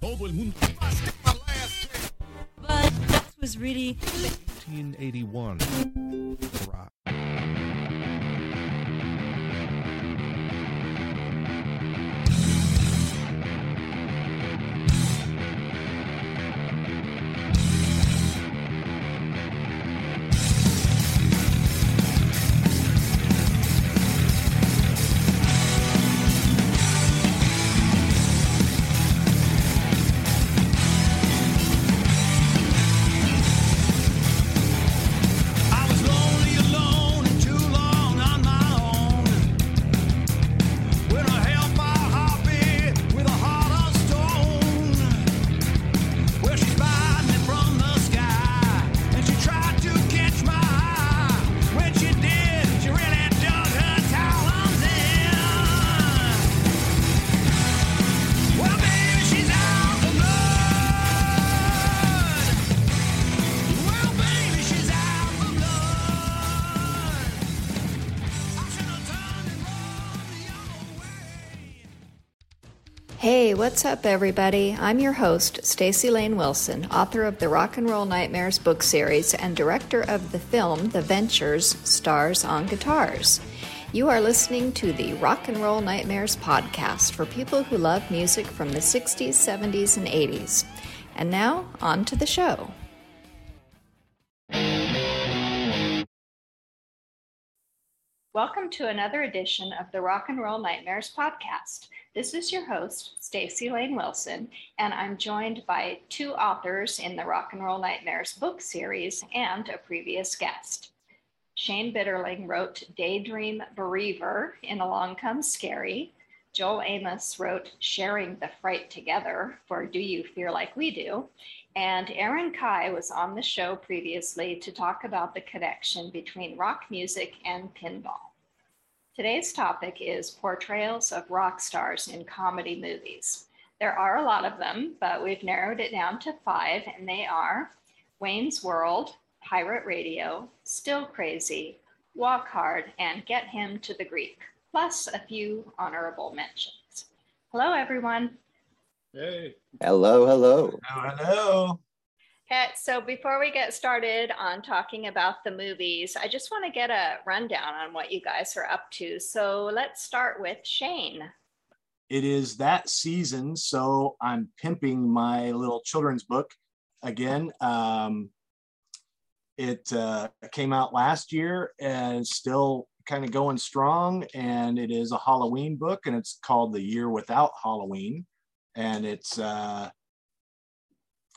Todo el mundo. But that was really 1981. Rock. What's up, everybody? I'm your host, Staci Layne Wilson, author of the Rock and Roll Nightmares book series and director of the film The Ventures Stars on Guitars. You are listening to the Rock and Roll Nightmares podcast for people who love music from the 60s, 70s, and 80s. And now, on to the show. Welcome to another edition of the Rock and Roll Nightmares podcast. This is your host, Staci Layne Wilson, and I'm joined by two authors in the Rock and Roll Nightmares book series and a previous guest. Shane Bitterling wrote Daydream Bereaver in Along Comes Scary. Joel Amos wrote Sharing the Fright Together for Do You Fear Like We Do? And Aaron Kai was on the show previously to talk about the connection between rock music and pinball. Today's topic is portrayals of rock stars in comedy movies. There are a lot of them, but we've narrowed it down to five, and they are Wayne's World, Pirate Radio, Still Crazy, Walk Hard, and Get Him to the Greek, plus a few honorable mentions. Hello, everyone. Hey. Hello, hello. Hello. Okay, so before we get started on talking about the movies, I just want to get a rundown on what you guys are up to. So let's start with Shane. It is that season, so I'm pimping my little children's book again. Um, it uh, came out last year and still kind of going strong. And it is a Halloween book, and it's called The Year Without Halloween. And it's uh,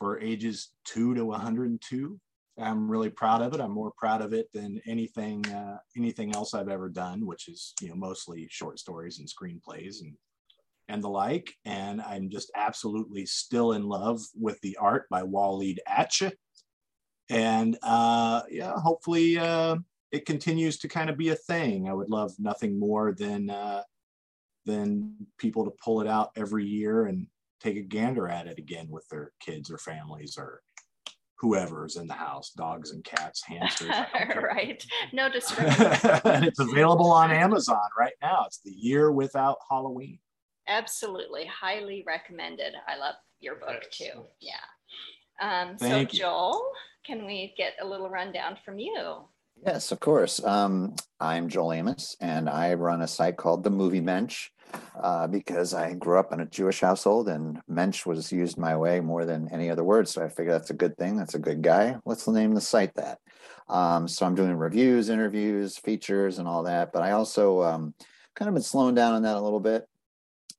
for ages two to 102. I'm really proud of it. I'm more proud of it than anything uh, anything else I've ever done, which is you know mostly short stories and screenplays and and the like. And I'm just absolutely still in love with the art by Waleed Atch. And uh, yeah, hopefully uh, it continues to kind of be a thing. I would love nothing more than uh, than people to pull it out every year and take a gander at it again with their kids or families or whoever's in the house, dogs and cats, hamsters. I don't care. right. No discrimination. and it's available on Amazon right now. It's the year without Halloween. Absolutely. Highly recommended. I love your book too. Yeah. Um, so, Thank you. Joel, can we get a little rundown from you? Yes, of course. Um, I'm Joel Amos, and I run a site called The Movie Mensch uh, because I grew up in a Jewish household, and Mensch was used my way more than any other word. So I figure that's a good thing. That's a good guy. Let's name the site that. Um, so I'm doing reviews, interviews, features, and all that. But I also um, kind of been slowing down on that a little bit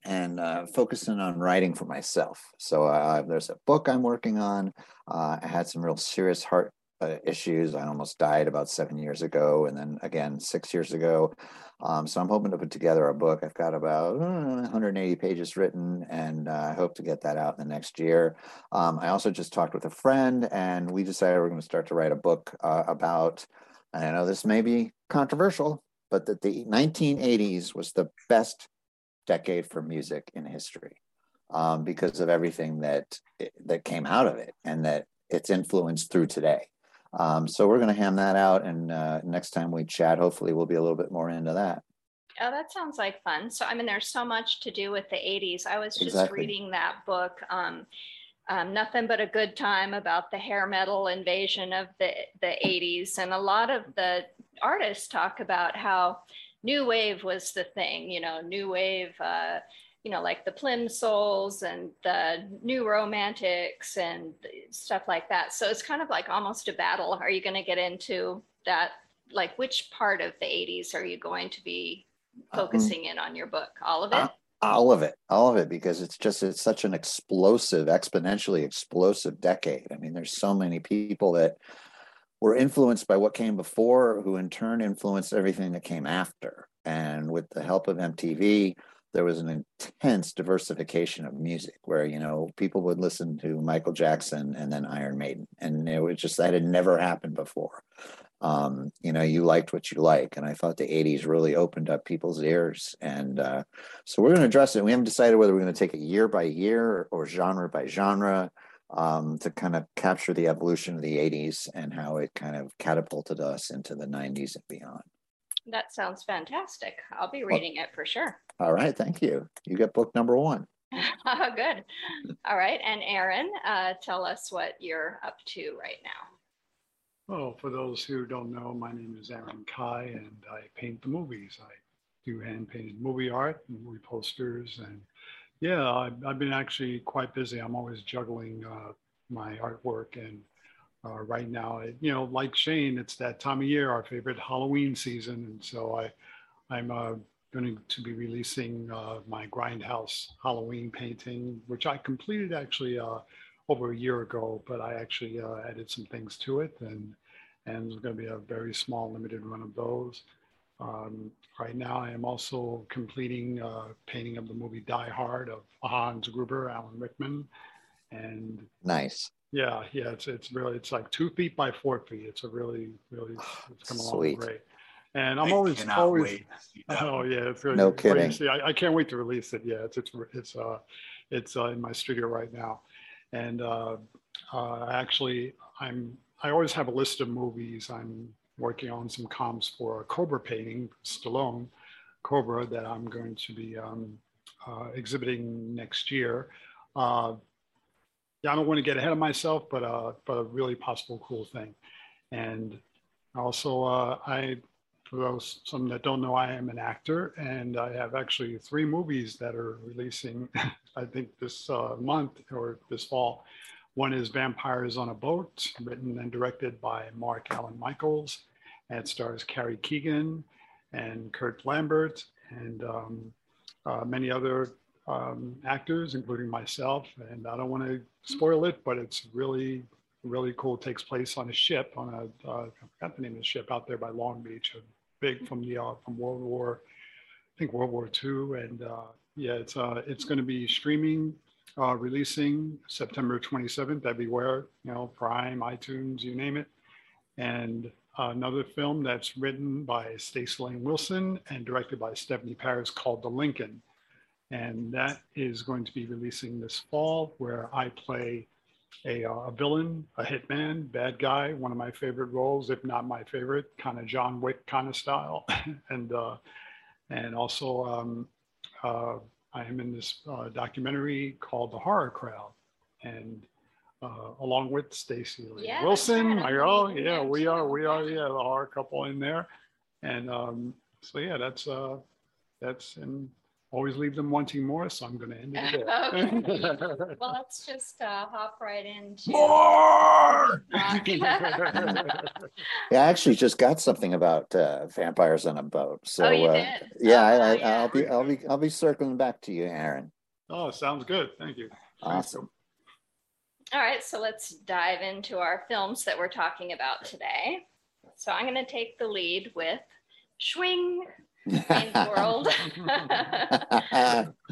and uh, focusing on writing for myself. So uh, there's a book I'm working on. Uh, I had some real serious heart uh, issues. I almost died about seven years ago, and then again six years ago. Um, so I'm hoping to put together a book. I've got about uh, 180 pages written, and uh, I hope to get that out in the next year. Um, I also just talked with a friend, and we decided we're going to start to write a book uh, about. I know this may be controversial, but that the 1980s was the best decade for music in history um, because of everything that that came out of it and that it's influenced through today. Um, so we're going to ham that out, and uh, next time we chat, hopefully we'll be a little bit more into that. Oh, that sounds like fun. So, I mean, there's so much to do with the 80s. I was just Exactly. reading that book, um, um, Nothing But a Good Time, about the hair metal invasion of the, the 80s. And a lot of the artists talk about how new wave was the thing, you know, new wave, uh, you know, like the Plimsouls and the new romantics and stuff like that. So it's kind of like almost a battle. Are you going to get into that? Like, which part of the 80s are you going to be Um, focusing in on your book? All of it? Uh, all of it all of it because it's just it's such an explosive exponentially explosive decade i mean there's so many people that were influenced by what came before who in turn influenced everything that came after and with the help of mtv there was an intense diversification of music where you know people would listen to michael jackson and then iron maiden and it was just that had never happened before um, you know you liked what you like and i thought the 80s really opened up people's ears and uh, so we're going to address it. We haven't decided whether we're going to take it year by year or genre by genre um, to kind of capture the evolution of the 80s and how it kind of catapulted us into the 90s and beyond. That sounds fantastic. I'll be reading it for sure. All right, thank you. You get book number one. Good. All right. And Aaron, uh, tell us what you're up to right now. Oh, for those who don't know, my name is Aaron Kai, and I paint the movies. I do hand painted movie art and movie posters, and yeah, I've, I've been actually quite busy. I'm always juggling uh, my artwork, and uh, right now, you know, like Shane, it's that time of year, our favorite Halloween season, and so I, I'm uh, going to be releasing uh, my Grindhouse Halloween painting, which I completed actually uh, over a year ago, but I actually uh, added some things to it, and and there's going to be a very small, limited run of those. Um, right now, I am also completing uh, painting of the movie Die Hard of Hans Gruber, Alan Rickman, and Nice. Yeah, yeah, it's it's really it's like two feet by four feet. It's a really really it's come along Sweet. great, and I'm I always cannot always wait to see that Oh one. yeah, it's really No kidding. see. I, I can't wait to release it. Yeah, it's it's it's uh it's uh, in my studio right now, and uh, uh, actually I'm I always have a list of movies. I'm working on some comps for a Cobra painting, Stallone Cobra, that I'm going to be um, uh, exhibiting next year. Uh, yeah, I don't want to get ahead of myself, but uh, but a really possible cool thing, and also uh, I for those some that don't know, I am an actor, and I have actually three movies that are releasing. I think this uh, month or this fall. One is Vampires on a Boat, written and directed by Mark Allen Michaels, and it stars Carrie Keagan and Kurt Lambert and um, uh, many other um, actors, including myself. And I don't want to spoil it, but it's really really cool. It takes place on a ship on a uh, I forgot the name of the ship out there by Long Beach, big from the uh, from World War, I think World War II, and uh, yeah, it's uh, it's going to be streaming, uh, releasing September 27th everywhere, you know, Prime, iTunes, you name it, and another film that's written by Staci Layne Wilson and directed by Stephanie Paris called The Lincoln. And that is going to be releasing this fall, where I play a, uh, a villain, a hitman, bad guy, one of my favorite roles, if not my favorite, kind of John Wick kind of style. and uh, and also um, uh, I am in this uh, documentary called The Horror Crowd, and uh, along with Staci Lee Yeah, Wilson. I oh yeah, we are we are yeah the horror couple in there, and um, so yeah, that's uh, that's and always leave them wanting more. So I'm going to end it there. Well, let's just uh, hop right into. More! Yeah, I actually just got something about uh, vampires on a boat. So Oh, you uh, did? yeah, Oh, I, I, yeah. I'll be I'll be I'll be circling back to you, Aaron. oh, sounds good. Thank you. Awesome. All right, so let's dive into our films that we're talking about today. So I'm going to take the lead with Schwing Wayne's World.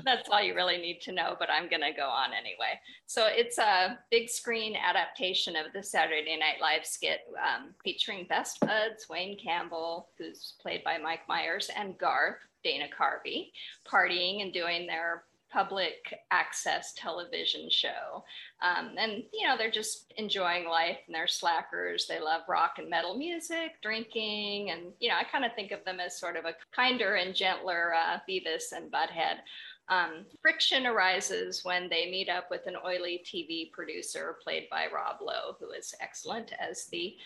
That's all you really need to know, but I'm going to go on anyway. So it's a big screen adaptation of the Saturday Night Live skit um, featuring Best Buds, Wayne Campbell, who's played by Mike Myers, and Garth, Dana Carvey, partying and doing their public access television show. Um, and, you know, they're just enjoying life and they're slackers. They love rock and metal music, drinking. And, you know, I kind of think of them as sort of a kinder and gentler uh, Beavis and Butthead. Um, friction arises when they meet up with an oily TV producer played by Rob Lowe, who is excellent as the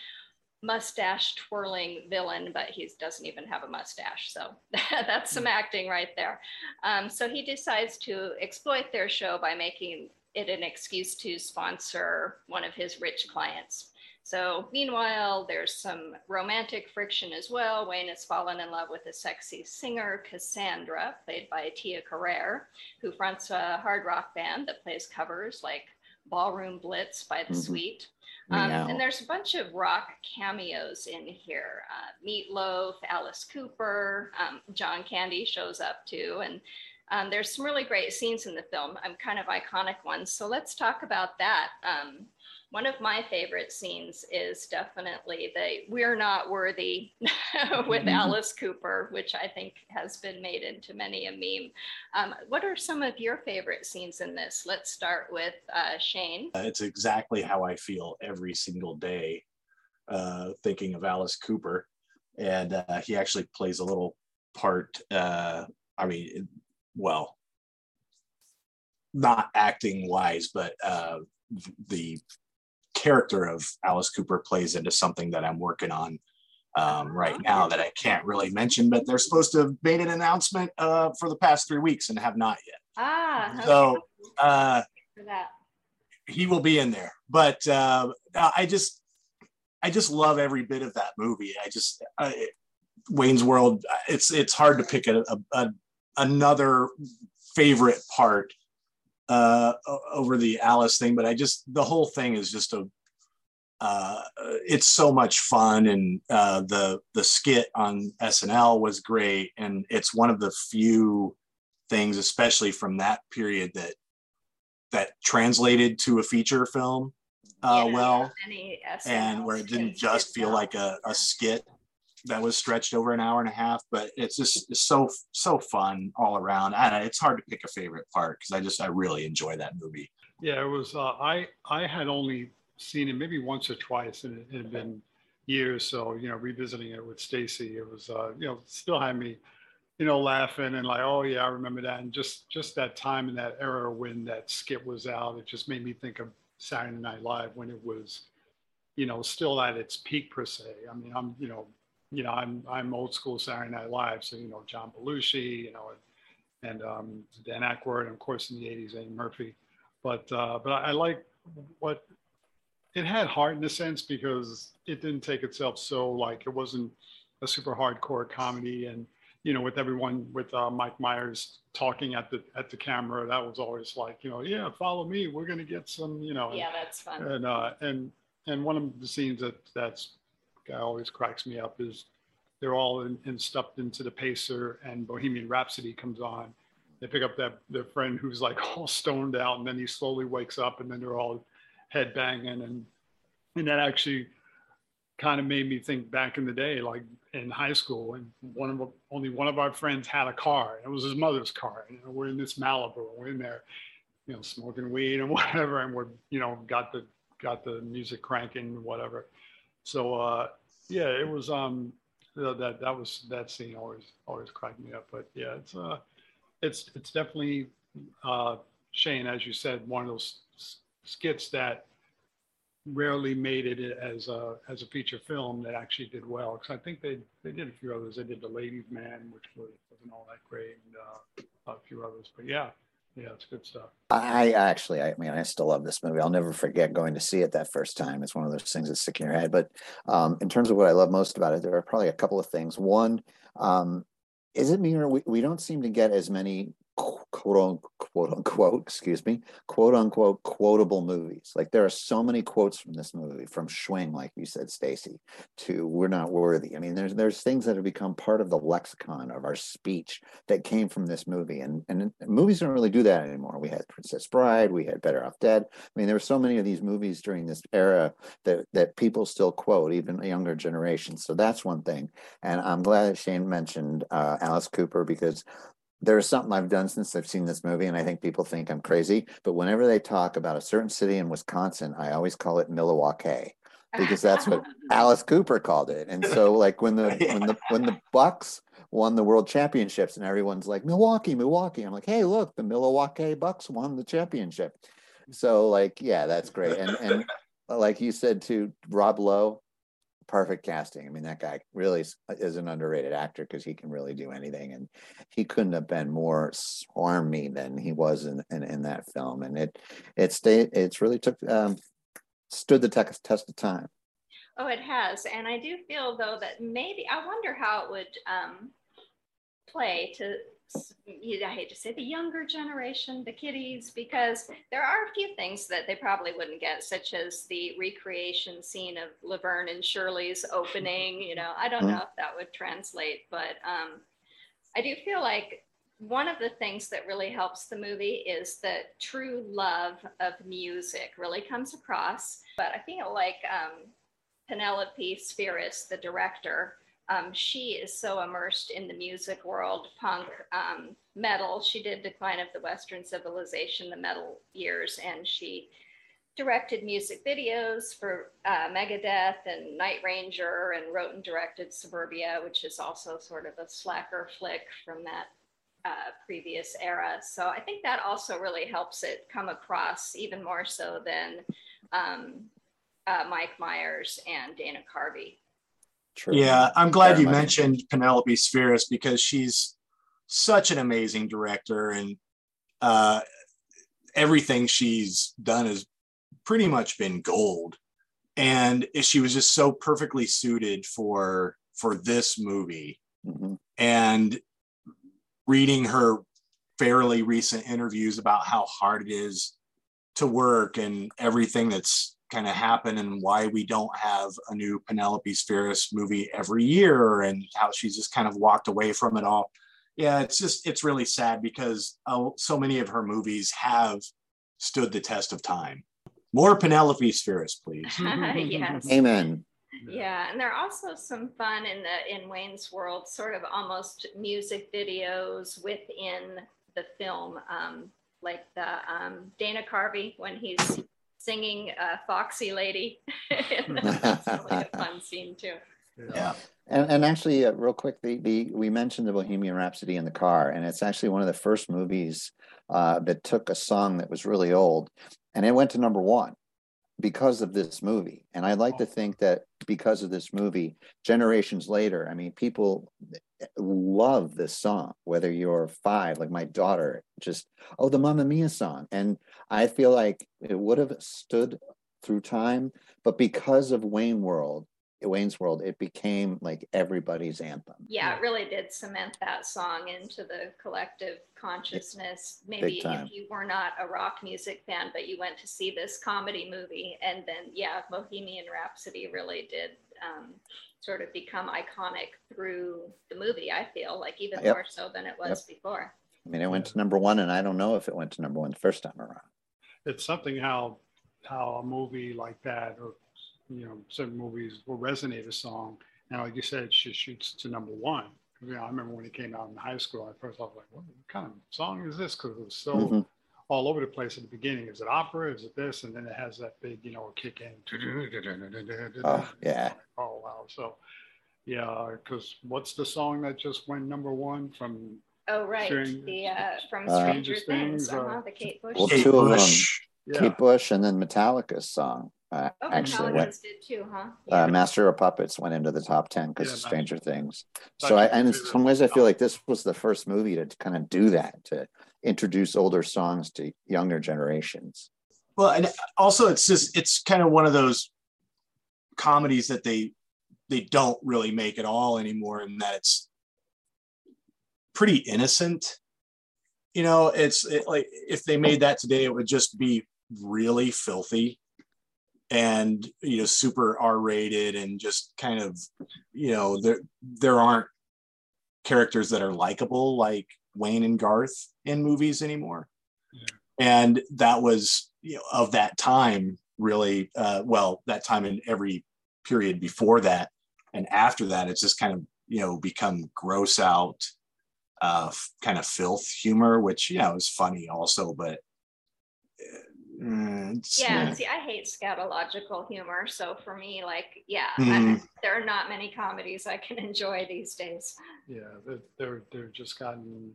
mustache twirling villain, but he doesn't even have a mustache. So that's some acting right there. Um, so he decides to exploit their show by making it an excuse to sponsor one of his rich clients. So meanwhile, there's some romantic friction as well. Wayne has fallen in love with a sexy singer, Cassandra, played by Tia Carrere, who fronts a hard rock band that plays covers like Ballroom Blitz by The Mhm. Sweet. Um, and there's a bunch of rock cameos in here. Uh, Meatloaf, Alice Cooper, um, John Candy shows up too. And um, there's some really great scenes in the film, um, kind of iconic ones. So let's talk about that. Um, one of my favorite scenes is definitely the We're Not Worthy with Mhm. Alice Cooper, which I think has been made into many a meme. Um, what are some of your favorite scenes in this? Let's start with uh, Shane. Uh, it's exactly how I feel every single day, uh, thinking of Alice Cooper, and uh, he actually plays a little part. Uh, I mean, well, not acting wise, but uh, the character of Alice Cooper plays into something that I'm working on um, right now that I can't really mention, but they're supposed to have made an announcement uh, for the past three weeks and have not yet. Ah. So. Uh, he will be in there but uh, i just i just love every bit of that movie i just uh, wayne's world it's it's hard to pick a, a, a another favorite part uh over the alice thing but i just the whole thing is just a uh it's so much fun and uh the the skit on snl was great. And it's one of the few things especially from that period that that translated to a feature film uh, Yeah, well. and where it didn't just feel like a, a skit that was stretched over an hour and a half but it's just it's so so fun all around I, it's hard to pick a favorite part because i just i really enjoy that movie Yeah, it was. Uh, I I had only seen it maybe once or twice, and it had been years. So you know, revisiting it with Staci, it was uh, you know still had me, you know, laughing and like, oh yeah, I remember that. And just just that time in that era when that skit was out, it just made me think of Saturday Night Live when it was, you know, still at its peak per se. I mean, I'm you know, you know, I'm I'm old school Saturday Night Live, so you know, John Belushi, you know, and, and um, Dan Aykroyd, and of course in the '80s, Eddie Murphy. But uh, but I like what it had heart in a sense because it didn't take itself so like it wasn't a super hardcore comedy. And you know with everyone with uh, Mike Myers talking at the at the camera that was always like you know yeah follow me. We're gonna get some you know and- Yeah, that's fun. and uh, and and one of the scenes that that's that always cracks me up is they're all in, in stuffed into the pacer and Bohemian Rhapsody comes on. They pick up that their friend who's like all stoned out, and then he slowly wakes up, and then they're all head banging, and and that actually kind of made me think back in the day, like in high school, and one of only one of our friends had a car. It was his mother's car, and we're in this Malibu, we're in there, you know, smoking weed and whatever, and we're you know got the got the music cranking, whatever. So uh, yeah, it was um that that was that scene always always cracked me up. But yeah, it's uh it's it's definitely uh, Shane, as you said, one of those skits that rarely made it as a as a feature film that actually did well. Because I think they they did a few others. They did The Ladies Man, which was, wasn't all that great, and uh, a few others. But yeah, yeah, it's good stuff. I actually, I mean, I still love this movie. I'll never forget going to see it that first time. It's one of those things that stick in your head. But um, in terms of what I love most about it, there are probably a couple of things. One, um, is it me or we, we don't seem to get as many quote unquote excuse me quote unquote quotable movies. Like there are so many quotes from this movie from Schwing like you said Staci to we're not worthy. I mean there's there's things that have become part of the lexicon of our speech that came from this movie. And and movies don't really do that anymore. We had Princess Bride we had Better Off Dead. I mean there were so many of these movies during this era that that people still quote even younger generations so that's one thing. And I'm glad that Shane mentioned uh, Alice Cooper because there's something I've done since I've seen this movie, and I think people think I'm crazy. But whenever they talk about a certain city in Wisconsin, I always call it Milwaukee because that's what Alice Cooper called it. And so, like when the when the when the Bucks won the World Championships, and everyone's like Milwaukee, Milwaukee, I'm like, hey, look, the Milwaukee Bucks won the championship. So, like, yeah, that's great. And and like you said to Rob Lowe, perfect casting. I mean, that guy really is, an underrated actor because he can really do anything, and he couldn't have been more swarmy than he was in in, in that film. And it it stayed. It's really took um, stood the te- test of time. Oh, it has. And I do feel though that maybe I wonder how it would um, play to I hate to say the younger generation, the kiddies, because there are a few things that they probably wouldn't get, such as the recreation scene of Laverne and Shirley's opening. You know, I don't Mhm. know if that would translate, but um, I do feel like one of the things that really helps the movie is that true love of music really comes across. But I feel like um, Penelope Spheeris, the director, um, she is so immersed in the music world, punk, um, metal. She did Decline of the Western Civilization, the metal years, and she directed music videos for uh, Megadeth and Night Ranger, and wrote and directed Suburbia, which is also sort of a slacker flick from that uh, previous era. So I think that also really helps it come across even more so than um, uh, Mike Myers and Dana Carvey. True. Yeah, I'm glad Very you much. mentioned Penelope Spheeris because she's such an amazing director and uh, everything she's done has pretty much been gold. And she was just so perfectly suited for for this movie. Mhm. And reading her fairly recent interviews about how hard it is to work and everything that's kind of happen and why we don't have a new Penelope Spheeris movie every year and how she's just kind of walked away from it all. Yeah, it's just it's really sad because uh, so many of her movies have stood the test of time. More Penelope Spheeris, please. yes. Amen. Yeah, and there are also some fun in the in Wayne's World, sort of almost music videos within the film, um, like the um, Dana Carvey when he's singing uh, "Foxy Lady." That's really a fun scene too. Yeah. And, and actually, uh, real quick, the, the we mentioned the Bohemian Rhapsody in the car, and it's actually one of the first movies uh, that took a song that was really old, and it went to number one because of this movie. And I like to think that because of this movie, generations later, I mean, people love this song, whether you're five, like my daughter, just oh, the Mamma Mia song, and I feel like it would have stood through time, but because of Wayne World Wayne's World, it became like everybody's anthem. Yeah, it really did cement that song into the collective consciousness. Maybe if you were not a rock music fan, but you went to see this comedy movie, and then, yeah, Bohemian Rhapsody really did um, sort of become iconic through the movie, I feel like even Yep. more so than it was before. I mean, it went to number one, and I don't know if it went to number one the first time around. It's something how how a movie like that or you know certain movies will resonate a song. And like you said it shoots to number one. You know i remember when it came out in high school I first i was like what kind of song is this? Because it was so Mhm. all over the place at the beginning. Is it opera? Is it this? And then it has that big you know kick in. Oh, yeah. oh wow. So yeah because what's the song that just went number one from Oh, right. Strange- the uh, from Uh, Stranger Stranger Things, Things, uh, uh-huh, the Kate Bush. Well. Kate two of them. Bush. yeah Kate Bush and then Metallica's song uh, Oh, actually went. Metallica's did too, huh? Uh, Master of Puppets went into the top ten because Yeah, of Stranger Things. So, I, and in some ways, I feel like this was the first movie to kind of do that to introduce older songs to younger generations. Well, and also it's just it's kind of one of those comedies that they they don't really make at all anymore, and that it's pretty innocent. You know, it's it, like if they made that today, it would just be really filthy and you know super r-rated and just kind of you know there there aren't characters that are likable like wayne and garth in movies anymore. And that was you know of that time really uh, well that time in every period before that and after that it's just kind of you know become gross out uh, kind of filth humor, which yeah was funny also, but uh, it's- Yeah, see, I hate scatological humor. So for me, like, yeah, I- Mhm. there are not many comedies I can enjoy these days. Yeah, they're, they're, they're just gotten,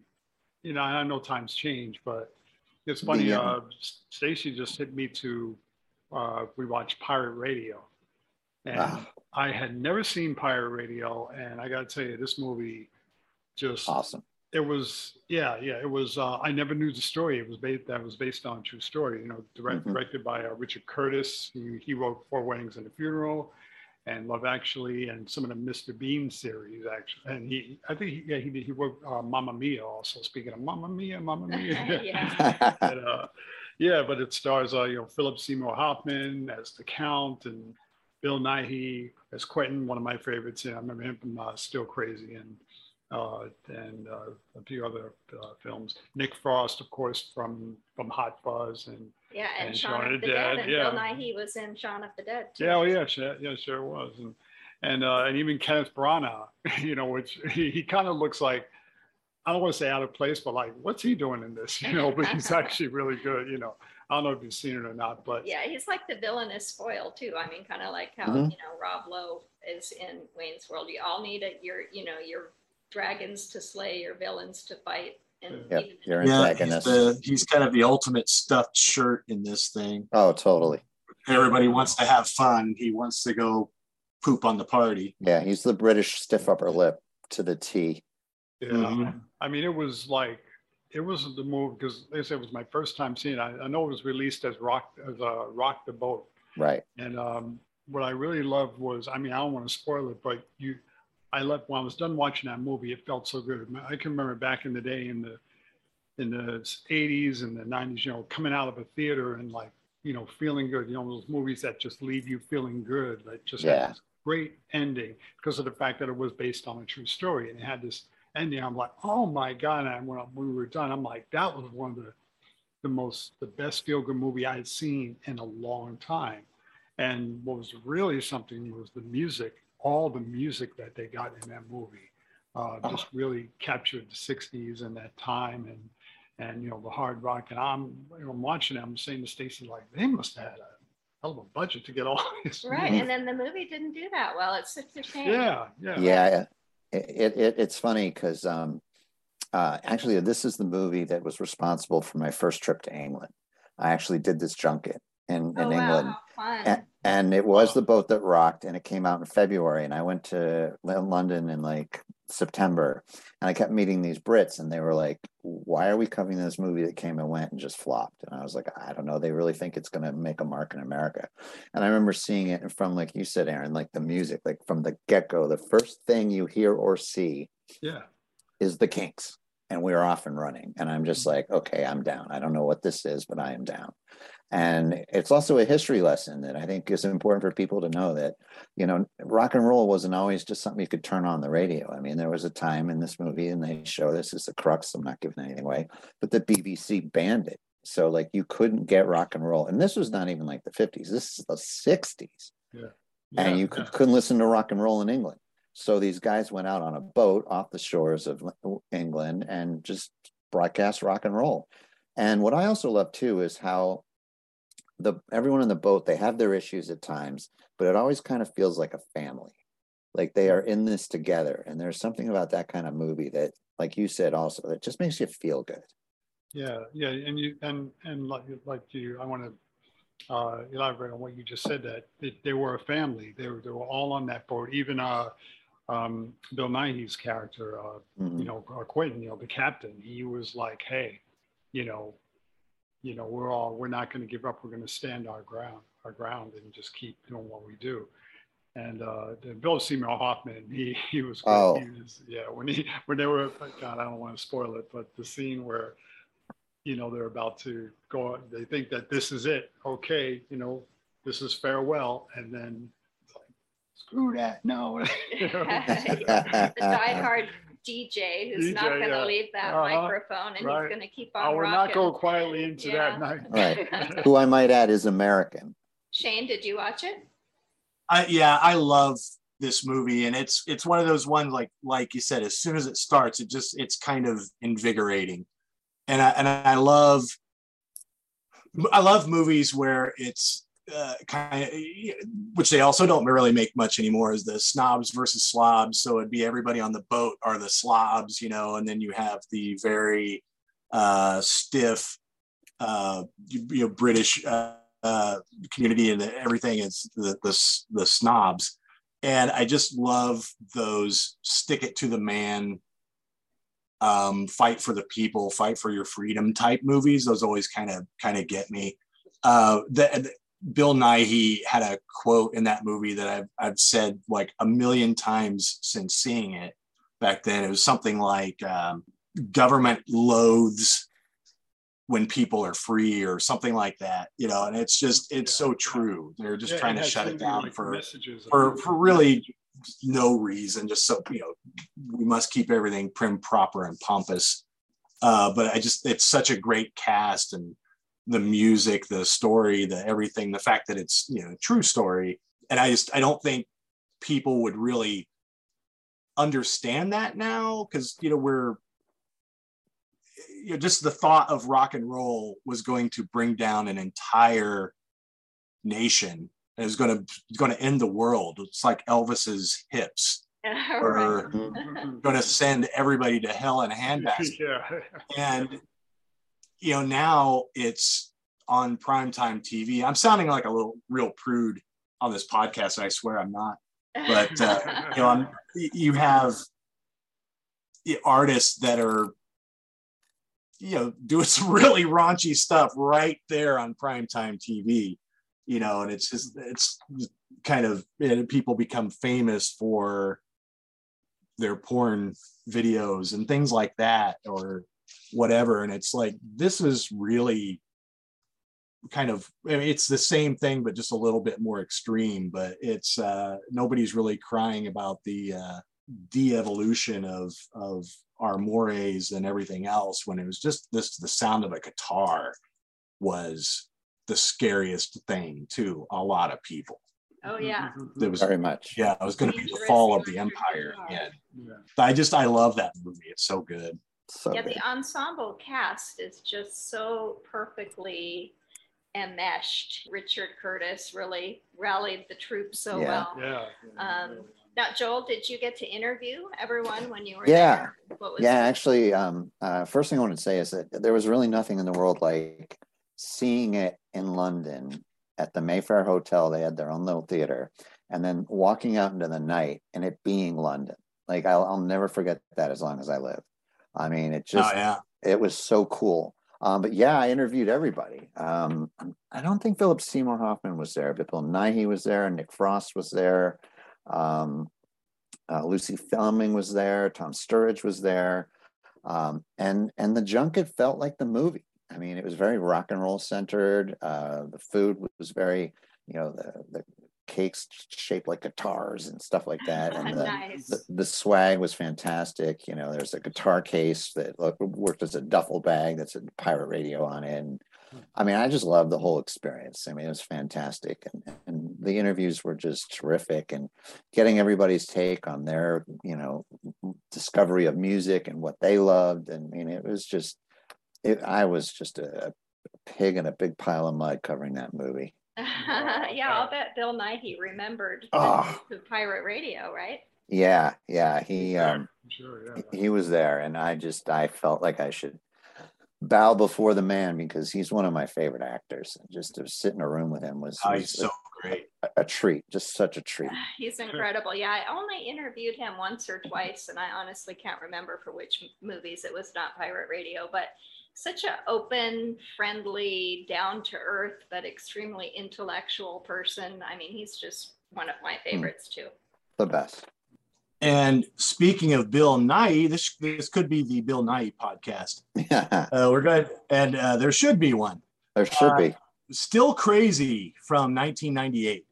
you know, I know times change, but it's funny, The, uh, Staci just hit me to, uh, we watched Pirate Radio. And Ah. I had never seen Pirate Radio, and I gotta tell you, this movie just, Awesome. It was, yeah, yeah, it was, uh, I never knew the story. It was based, that was based on a true story, you know, direct, Mhm. directed by uh, Richard Curtis. He, he wrote Four Weddings and a Funeral and Love Actually, and some of the Mr. Bean series, actually. And he, I think, he, yeah, he did, he wrote uh, Mamma Mia also. Speaking of Mamma Mia, Mamma Mia. Yeah. and, uh, yeah, but it stars, uh, you know, Philip Seymour Hoffman as the Count and Bill Nighy as Quentin, one of my favorites. Yeah, I remember him from uh, Still Crazy and and uh, a few other uh, films. Nick Frost, of course, from from Hot Fuzz and Yeah, and, And Shaun of the Dead, and Bill Nighy was in Shaun of the Dead. Too. Yeah, oh yeah, sure, yeah, sure was, and and uh, and even Kenneth Branagh, you know, which he, he kind of looks like I don't want to say out of place, but like, what's he doing in this? You know, but he's actually really good. You know, I don't know if you've seen it or not, but Yeah, he's like the villainous foil too. I mean, kind of like how Mhm. you know Rob Lowe is in Wayne's World. You all need a, your, you know, your dragons to slay, your villains to fight, and Yep, even- you're yeah, he's, the, he's kind of the ultimate stuffed shirt in this thing. Oh, totally. Everybody wants to have fun. He wants to go poop on the party. Yeah, he's the British stiff upper lip to the T. yeah, Mhm. I mean, it was like it was the movie because they said it was my first time seeing it. I, I know it was released as Rock as uh, Rock the Boat, Right. and um, what I really loved was, I mean, I don't want to spoil it, but you, I left when I was done watching that movie. It felt so good. I can remember back in the day in the in the 80s and the 90s, you know, coming out of a theater and like, you know, feeling good. You know, those movies that just leave you feeling good, that just Yeah. great ending because of the fact that it was based on a true story and it had this ending. I'm like, oh my god! And when, when we were done, I'm like, that was one of the the most the best feel good movie I had seen in a long time. And what was really something was the music, all the music that they got in that movie, uh, just really captured the '60s and that time and and you know the hard rock. And I'm you know, I'm watching it. I'm saying to Staci like they must have had a hell of a budget to get all this. right. And then the movie didn't do that well. It's such a shame. Yeah, yeah, Yeah, it, it, it it's funny because um, uh, actually this is the movie that was responsible for my first trip to England. I actually did this junket in, Oh in England. wow, fun. And, and it was the boat that rocked, and it came out in February. And I went to London in like September, and I kept meeting these Brits, and they were like, "Why are we covering this movie that came and went and just flopped?" And I was like, "I don't know. They really think it's going to make a mark in America." And I remember seeing it from, like you said, Aaron, like the music, like from the get go, the first thing you hear or see yeah. is the Kinks, and we are off and running. And I'm just mm-hmm. like, okay, I'm down. I don't know what this is, but I am down. And it's also a history lesson that I think is important for people to know that, you know, rock and roll wasn't always just something you could turn on the radio. I mean, there was a time in this movie, and they show this is the crux. I'm not giving anything away, but the BBC banned it. So, like, you couldn't get rock and roll. And this was not even like the 50s, this is the 60s yeah, and you could, yeah. couldn't listen to rock and roll in England. So these guys went out on a boat off the shores of England and just broadcast rock and roll. And what I also love too is how the everyone on the boat they have their issues at times, but it always kind of feels like a family. Like they are in this together. And there's something about that kind of movie that, like you said, also that just makes you feel good. Yeah, yeah, and you and and like like you, I want to uh, elaborate on what you just said. That they, they were a family. They were they were all on that boat. Even uh, um, Bill Nighy's character, uh, Mhm. you know, uh, Quentin, you know, the captain. He was like, hey, you know, you know, we're all we're not going to give up. We're going to stand our ground, our ground, and just keep doing what we do. And uh, the Bill Seymour Hoffman, he he was, great. Oh. he was yeah. When he when they were, God, I don't want to spoil it, but the scene where you know they're about to go they think that this is it okay you know this is farewell and then screw that no You know? the diehard DJ who's not going to yeah. leave that Uh-huh. microphone and Right. he's going to keep i on will rocking. not go quietly into Yeah. that night Right. Who I might add is American. Shane, did you watch it? I yeah, I love this movie, and it's it's one of those ones like like you said, as soon as it starts, it just it's kind of invigorating, and I and I love I love movies where it's uh, kind of which they also don't really make much anymore is the snobs versus slobs. So it'd be everybody on the boat are the slobs, you know, and then you have the very uh, stiff, uh, you, you know, British uh, uh, community and everything is the, the the snobs, and I just love those stick it to the man, um, fight for the people, fight for your freedom type movies. Those always kind of kind of get me. Uh, the, Bill Nighy had a quote in that movie that I've I've said like a million times since seeing it back then. It was something like um, "Government loathes when people are free" or something like that. You know, and it's just it's so true. They're just Yeah, trying to shut it down like for for for really no reason. Just so you know, we must keep everything prim, proper, and pompous. Uh, but I just it's such a great cast and the music, the story, the everything, the fact that it's you know true story. And I just I don't think people would really understand that now because you know we're you know just the thought of rock and roll was going to bring down an entire nation and is going to going to end the world it's like elvis's hips Right. or going to send everybody to hell in a handbasket yeah. and you know now it's on primetime tv i'm sounding like a little real prude on this podcast i swear i'm not. But uh, you know I'm, you have the artists that are you know doing some really raunchy stuff right there on primetime tv you know and it's just it's kind of and people become famous for their porn videos and things like that or whatever and it's like this is really kind of I mean, it's the same thing but just a little bit more extreme but it's uh nobody's really crying about the uh de-evolution of of our mores and everything else when it was just this the sound of a guitar was the scariest thing to a lot of people oh yeah. it was Very much. yeah it was going to be the fall of the empire guitar. again Yeah. i just i love that movie it's so good So yeah, good. the ensemble cast is just so perfectly enmeshed. Richard Curtis really rallied the troops so Yeah. well. Yeah. Um, Now, Joel, did you get to interview everyone when you were Yeah. there? What was Yeah, it? actually, um, uh, first thing I want to say is that there was really nothing in the world like seeing it in London at the Mayfair Hotel. They had their own little theater, and then walking out into the night and it being London. Like I'll, I'll never forget that as long as I live. I mean, it just oh yeah it was so cool. Um, but yeah, I interviewed everybody. Um, I don't think Philip Seymour Hoffman was there, but Bill Nighy was there, Nick Frost was there, um, uh, Lucy Fleming was there, Tom Sturridge was there, um, and and the junket felt like the movie. I mean, it was very rock and roll centered. Uh, the food was very, you know, the the cakes shaped like guitars and stuff like that, and the, nice. the, the swag was fantastic. You know, there's a guitar case that look- worked as a duffel bag that's a pirate radio on it. And hmm. I mean, I just love the whole experience. I mean, it was fantastic. And, and the interviews were just terrific and getting everybody's take on their, you know, discovery of music and what they loved. And I mean, it was just, it, I was just a, a pig in a big pile of mud covering that movie. yeah, I'll bet Bill Nighy remembered Oh. the pirate radio, right? Yeah. Yeah. He, um, Sure, yeah. he was there and i just i felt like i should bow before the man because he's one of my favorite actors and just to sit in a room with him was, oh, was he's so great a, a treat just such a treat He's incredible. Yeah, I only interviewed him once or twice, and I honestly can't remember for which movies it was not pirate radio, but such an open, friendly, down to earth, but extremely intellectual person. I mean, he's just one of my favorites too. the best and speaking of bill nighy this this could be the bill nighy podcast yeah uh, we're good and uh, there should be one there should Uh, be Still Crazy from 1998.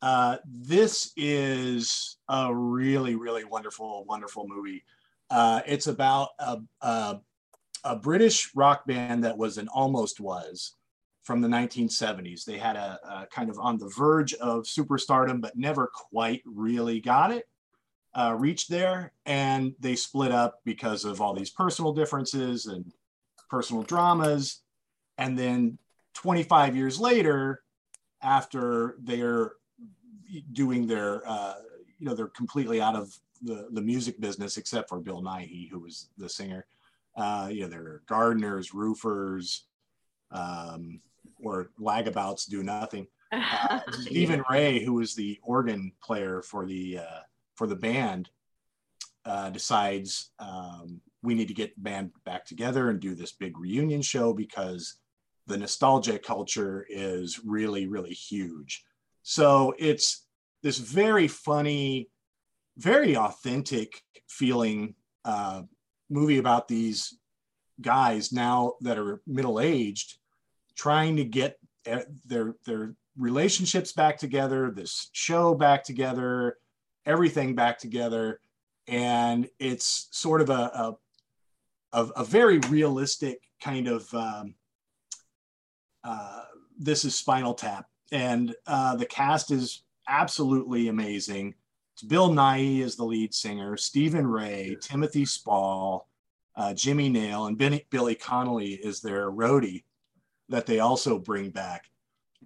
Uh, this is a really, really wonderful, wonderful movie. Uh, it's about a, a, a British rock band that was and almost was from the 1970s. They had a, a kind of on the verge of superstardom, but never quite really got it, uh, reached there. And they split up because of all these personal differences and personal dramas. And then 25 years later, after they're doing their, uh, you know, they're completely out of the, the music business, except for Bill Nighy, who was the singer. Uh, you know, they're gardeners, roofers, um, or lagabouts do nothing. Uh, Stephen Rea, who was the organ player for the uh, for the band, uh, decides um, we need to get the band back together and do this big reunion show because the nostalgia culture is really really huge. So it's this very funny, very authentic feeling uh, movie about these guys now that are middle aged trying to get e- their their relationships back together, this show back together, everything back together, and it's sort of a a, a, a very realistic kind of um, uh, this is Spinal Tap, and uh, the cast is absolutely amazing. Bill Nighy is the lead singer, Stephen Rea, Timothy Spall, uh, Jimmy Nail, and Benny, Billy Connolly is their roadie that they also bring back.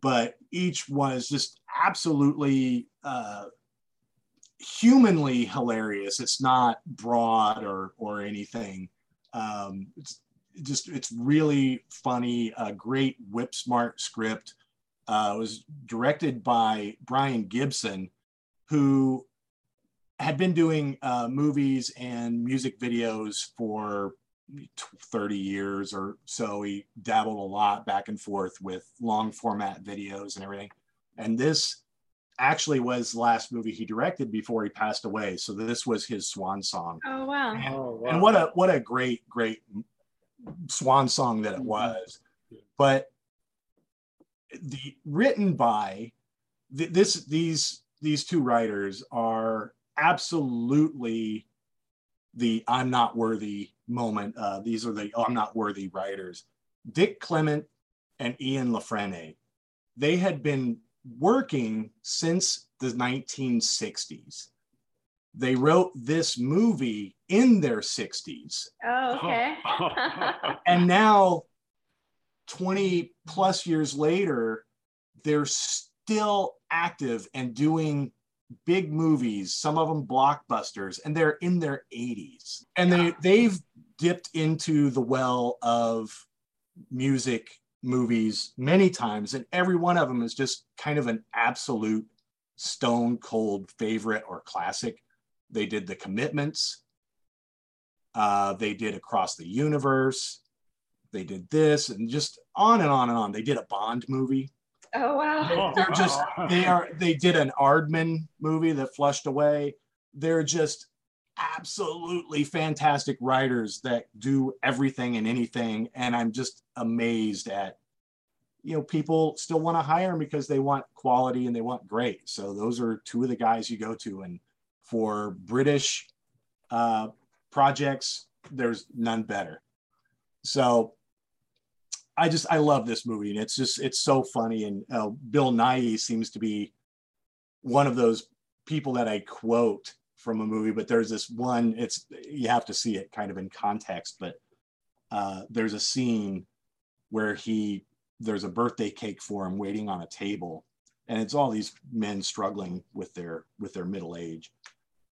But each one is just absolutely uh, humanly hilarious. It's not broad or or anything. Um, it's just it's really funny. A great whip smart script. Uh, it was directed by Brian Gibson, who had been doing uh, movies and music videos for 30 years or so. He dabbled a lot back and forth with long format videos and everything. And this actually was the last movie he directed before he passed away. So this was his swan song. oh wow. And, Oh, wow. and what a what a great great swan song that it Mhm. was. Yeah. But the written by th- this these these two writers are absolutely the I'm not worthy moment. Uh, these are the oh, I'm not worthy writers. Dick Clement and Ian La Frenais. They had been working since the 1960s. They wrote this movie in their 60s. Oh, okay. And now, 20 plus years later, they're still active and doing big movies, some of them blockbusters, and they're in their 80s. And they they've dipped into the well of music movies many times, and every one of them is just kind of an absolute stone cold favorite or classic. They did the commitments. Uh, they did Across the Universe. They did this and just on and on and on. They did a Bond movie. Oh wow. They're just they are they did an Aardman movie that flushed away. They're just absolutely fantastic writers that do everything and anything. And I'm just amazed at you know people still want to hire them because they want quality and they want great. So those are two of the guys you go to. And for British uh, projects, there's none better. So I just I love this movie and it's just it's so funny and uh, Bill Nighy seems to be one of those people that I quote from a movie. But there's this one it's you have to see it kind of in context. But uh, there's a scene where he there's a birthday cake for him waiting on a table, and it's all these men struggling with their with their middle age.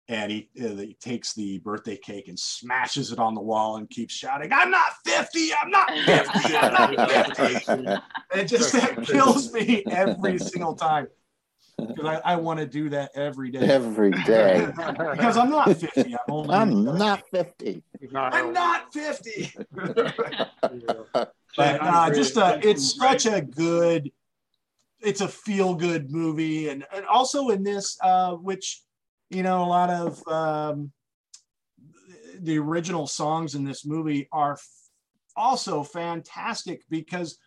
And he, uh, he takes the birthday cake and smashes it on the wall and keeps shouting, "I'm not 50! I'm not 50! I'm not 50!" it just that kills me every single time because I, I want to do that every day Every day. because I'm not 50. I'm only I'm not 50. I'm not 50. But uh, just uh, it's Great. such a good, it's a feel good movie, and and also in this, uh, which you know, a lot of um, the original songs in this movie are f- also fantastic because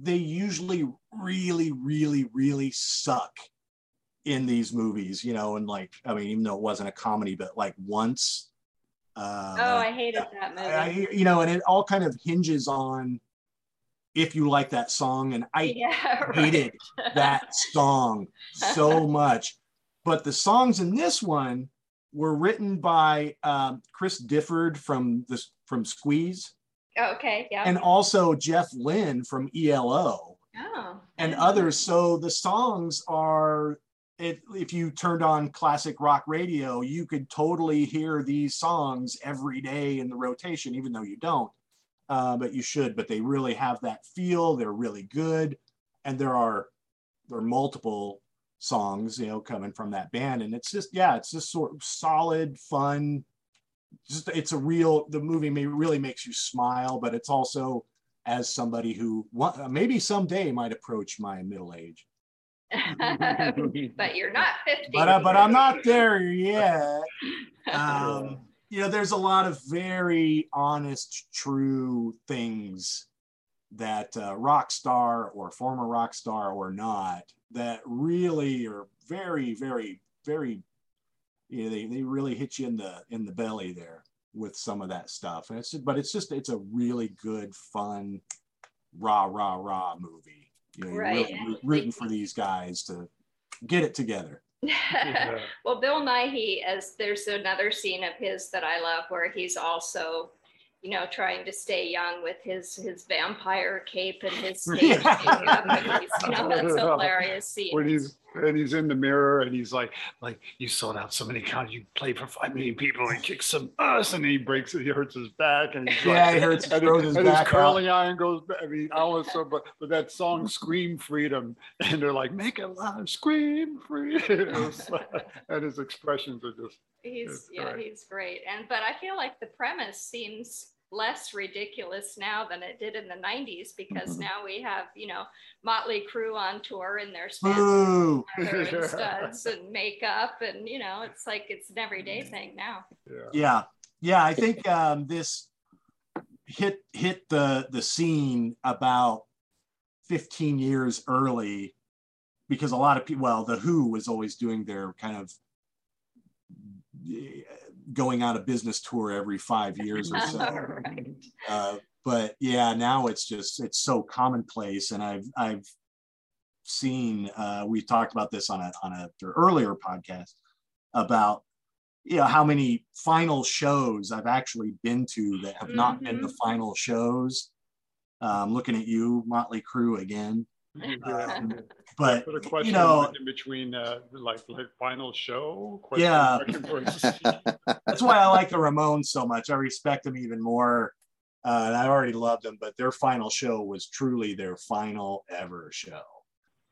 they usually really, really, really suck in these movies, you know, and like I mean, even though it wasn't a comedy, but like once. Uh, Oh, I hated that movie. I, you know, and it all kind of hinges on if you like that song. And I yeah, right. hated that song so much. But the songs in this one were written by um, Chris Difford from this from Squeeze, okay, yeah. and also Jeff Lynne from ELO oh, and others. So the songs are. It, if you turned on classic rock radio, you could totally hear these songs every day in the rotation, even though you don't. Uh, but you should. But they really have that feel. They're really good, and there are there are multiple songs, you know, coming from that band, and it's just yeah, it's just sort of solid, fun. Just it's a real. The movie may really makes you smile, but it's also as somebody who maybe someday might approach my middle age. but you're not 50. but uh, but I'm not there yet. Um, you know, there's a lot of very honest, true things that uh, rock star or former rock star or not that really are very, very, very. You know, they, they really hit you in the in the belly there with some of that stuff, and it's but it's just it's a really good, fun, rah rah rah movie. You know, you're Right. really rooting for these guys to get it together. Yeah. well, Bill Nighy, as there's another scene of his that I love where he's also, you know, trying to stay young with his his vampire cape and his stage Yeah. makeup. And he's, you know, that's a hilarious scene. when he's and he's in the mirror and he's like like you sold out so many cons you played for five million people and kicked some ass and he breaks it he hurts his back and he's Yeah, like, he hurts- and, throws his and back out. iron goes. I mean I almost so but but that song scream freedom and they're like make it loud scream freedom and his expressions are just He's yeah, great. he's great. And but I feel like the premise seems less ridiculous now than it did in the 90s because Mhm. now we have, you know, Motley Crue on tour in their spandex Boo! and studs and makeup and you know, it's like it's an everyday thing now. yeah Yeah, yeah. I think um, this hit hit the the scene about 15 years early because a lot of people. Well, the Who was always doing their kind of going on a business tour every five years or so. Right. uh, but yeah, now it's just it's so commonplace, and I've I've seen uh, we talked about this on a on a earlier podcast about you know how many final shows I've actually been to that have not been the final shows. Um, looking at you, Motley Crue again, Um, but Put a question you know in between uh, like like final show Yeah. question mark versus- that's why I like the Ramones so much. I respect them even more. Uh, and I already loved them, but their final show was truly their final ever show.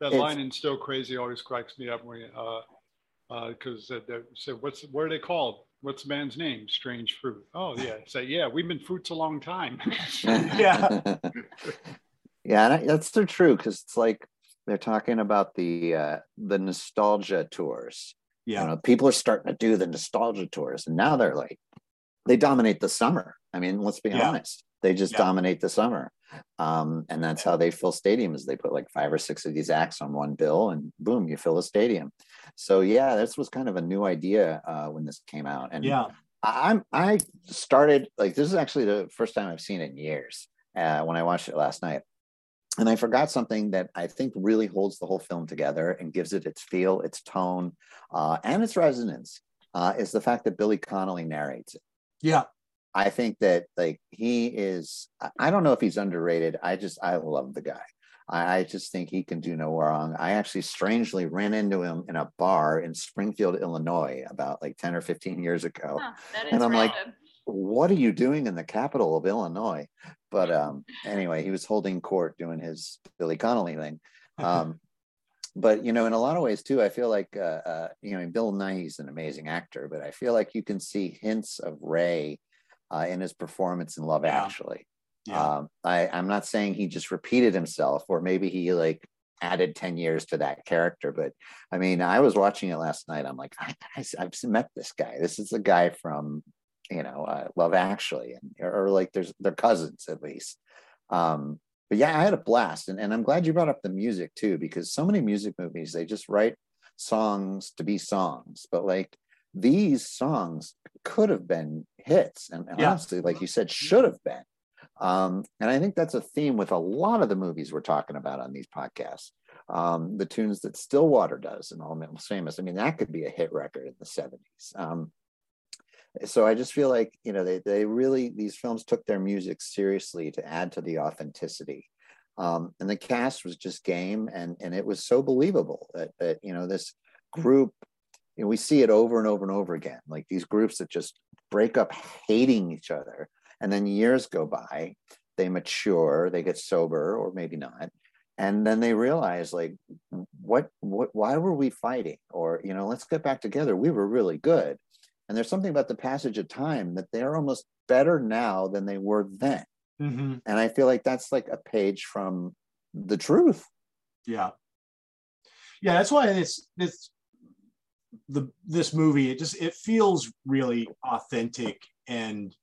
That It's- line in Still Crazy always cracks me up when, uh, because uh, they say, what's, what are they called? What's the band's name? Strange Fruit. Oh, yeah. Say, yeah, we've been fruits a long time. Yeah. yeah, that's so true because it's like they're talking about the uh, the nostalgia tours. Yeah. You know, people are starting to do the nostalgia tours, and now they're like they dominate the summer. I mean, let's be Yeah. honest, they just Yeah. dominate the summer, um, and that's how they fill stadiums. They put like five or six of these acts on one bill, and boom, you fill a stadium. So yeah, this was kind of a new idea uh, when this came out, and Yeah. I- I'm I started like this is actually the first time I've seen it in years uh, when I watched it last night, and I forgot something that I think really holds the whole film together and gives it its feel, its tone, uh, and its resonance. Uh, is the fact that Billy Connolly narrates it. Yeah. I think that like he is. I- I don't know if he's underrated. I just I love the guy. I, I just think he can do no wrong. I actually strangely ran into him in a bar in Springfield, Illinois, about like ten or fifteen years ago Huh, that is And I'm like, what are you doing in the capital of Illinois? But um, anyway, he was holding court doing his Billy Connolly thing. Um, but you know, in a lot of ways too, I feel like uh, uh, you know, Bill Nighy's an amazing actor, but I feel like you can see hints of Ray uh, in his performance in Love Yeah. Actually. Yeah. Um, I, I'm not saying he just repeated himself, or maybe he like added 10 years to that character. But I mean, I was watching it last night. I'm like, I, have met this guy. This is the guy from, you know, uh, Love Actually, and or, or like there's they're cousins at least. Um, but yeah, I had a blast, and, and I'm glad you brought up the music too, because so many music movies they just write songs to be songs, but like these songs could have been hits, and, and Yeah. honestly, like you said, should have been. Um, and I think that's a theme with a lot of the movies we're talking about on these podcasts. Um, the tunes that Stillwater does and All Almost Famous. I mean, that could be a hit record in the 70s. Um, so I just feel like, you know, they, they really, these films took their music seriously to add to the authenticity. Um, and the cast was just game and, and it was so believable that, that, you know, this group, you know, we see it over and over and over again, like these groups that just break up hating each other and then years go by they mature they get sober or maybe not and then they realize like what what why were we fighting? Or you know let's get back together we were really good and there's something about the passage of time that they're almost better now than they were then Mm-hmm. and i feel like that's like a page from the truth Yeah. Yeah, that's why it's this the this movie it just it feels really authentic and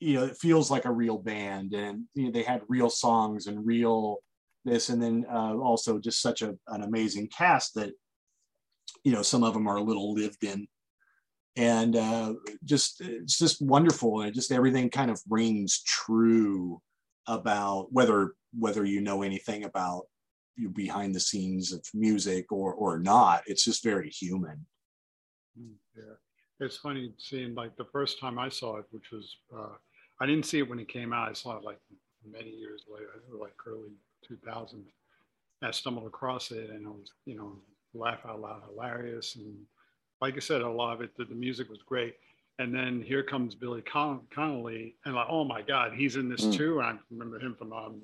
you know it feels like a real band and you know they had real songs and real this and then uh, also just such a, an amazing cast that you know some of them are a little lived in and uh, just it's just wonderful and just everything kind of rings true about whether whether you know anything about you behind the scenes of music or or not it's just very human Mm, Yeah, it's funny seeing like the first time I saw it, which was uh, I didn't see it when it came out. I saw it like many years later, like early 2000. I stumbled across it and i was you know laugh out loud hilarious and like I said, a lot of it the, the music was great. And then here comes Billy Con- Connolly, and like, oh my God, he's in this Mm. too. And I remember him from um,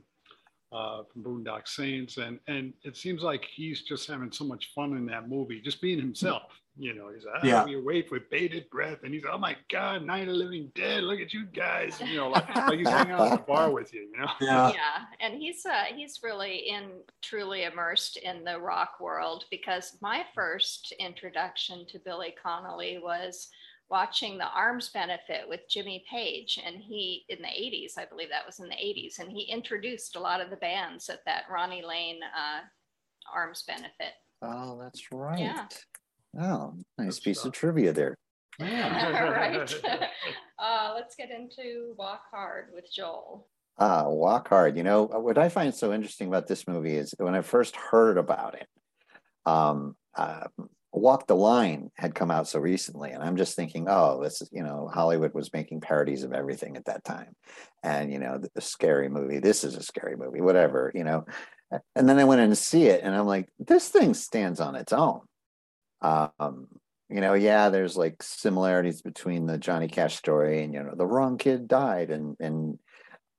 uh, from Boondock Saints, and and it seems like he's just having so much fun in that movie, just being himself. You know, he's like, Yeah. ah, we wait with bated breath, and he's, oh my God, Night of Living Dead, look at you guys. You know, like, like he's hanging out at the bar with you. You know, yeah yeah and he's uh he's really in truly immersed in the rock world because my first introduction to billy connolly was watching the arms benefit with jimmy page and he in the 80s i believe that was in the 80s and he introduced a lot of the bands at that ronnie lane uh, arms benefit oh that's right Yeah. Oh nice piece of trivia there yeah right uh, let's get into walk hard with joel Ah, Walk Hard. You know, what I find so interesting about this movie is when I first heard about it, um, uh, Walk the Line had come out so recently, and I'm just thinking, oh, this is, you know, Hollywood was making parodies of everything at that time. And, you know, the, the scary movie, this is a scary movie, whatever, you know. And then I went in to see it, and I'm like, this thing stands on its own. Um, you know, yeah, there's like similarities between the Johnny Cash story and, you know, the wrong kid died and, and,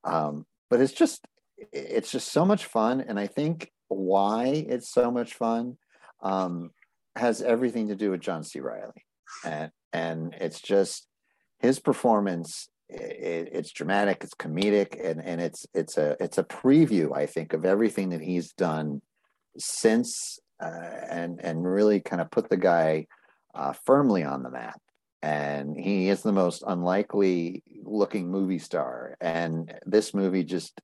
um, but it's just it's just so much fun and i think why it's so much fun um, has everything to do with john c. Reilly and and it's just his performance i it's dramatic it's comedic and and it's it's a it's a preview i think of everything that he's done since and and really kind of put the guy uh, firmly on the map. And he is the most unlikely looking movie star. And this movie just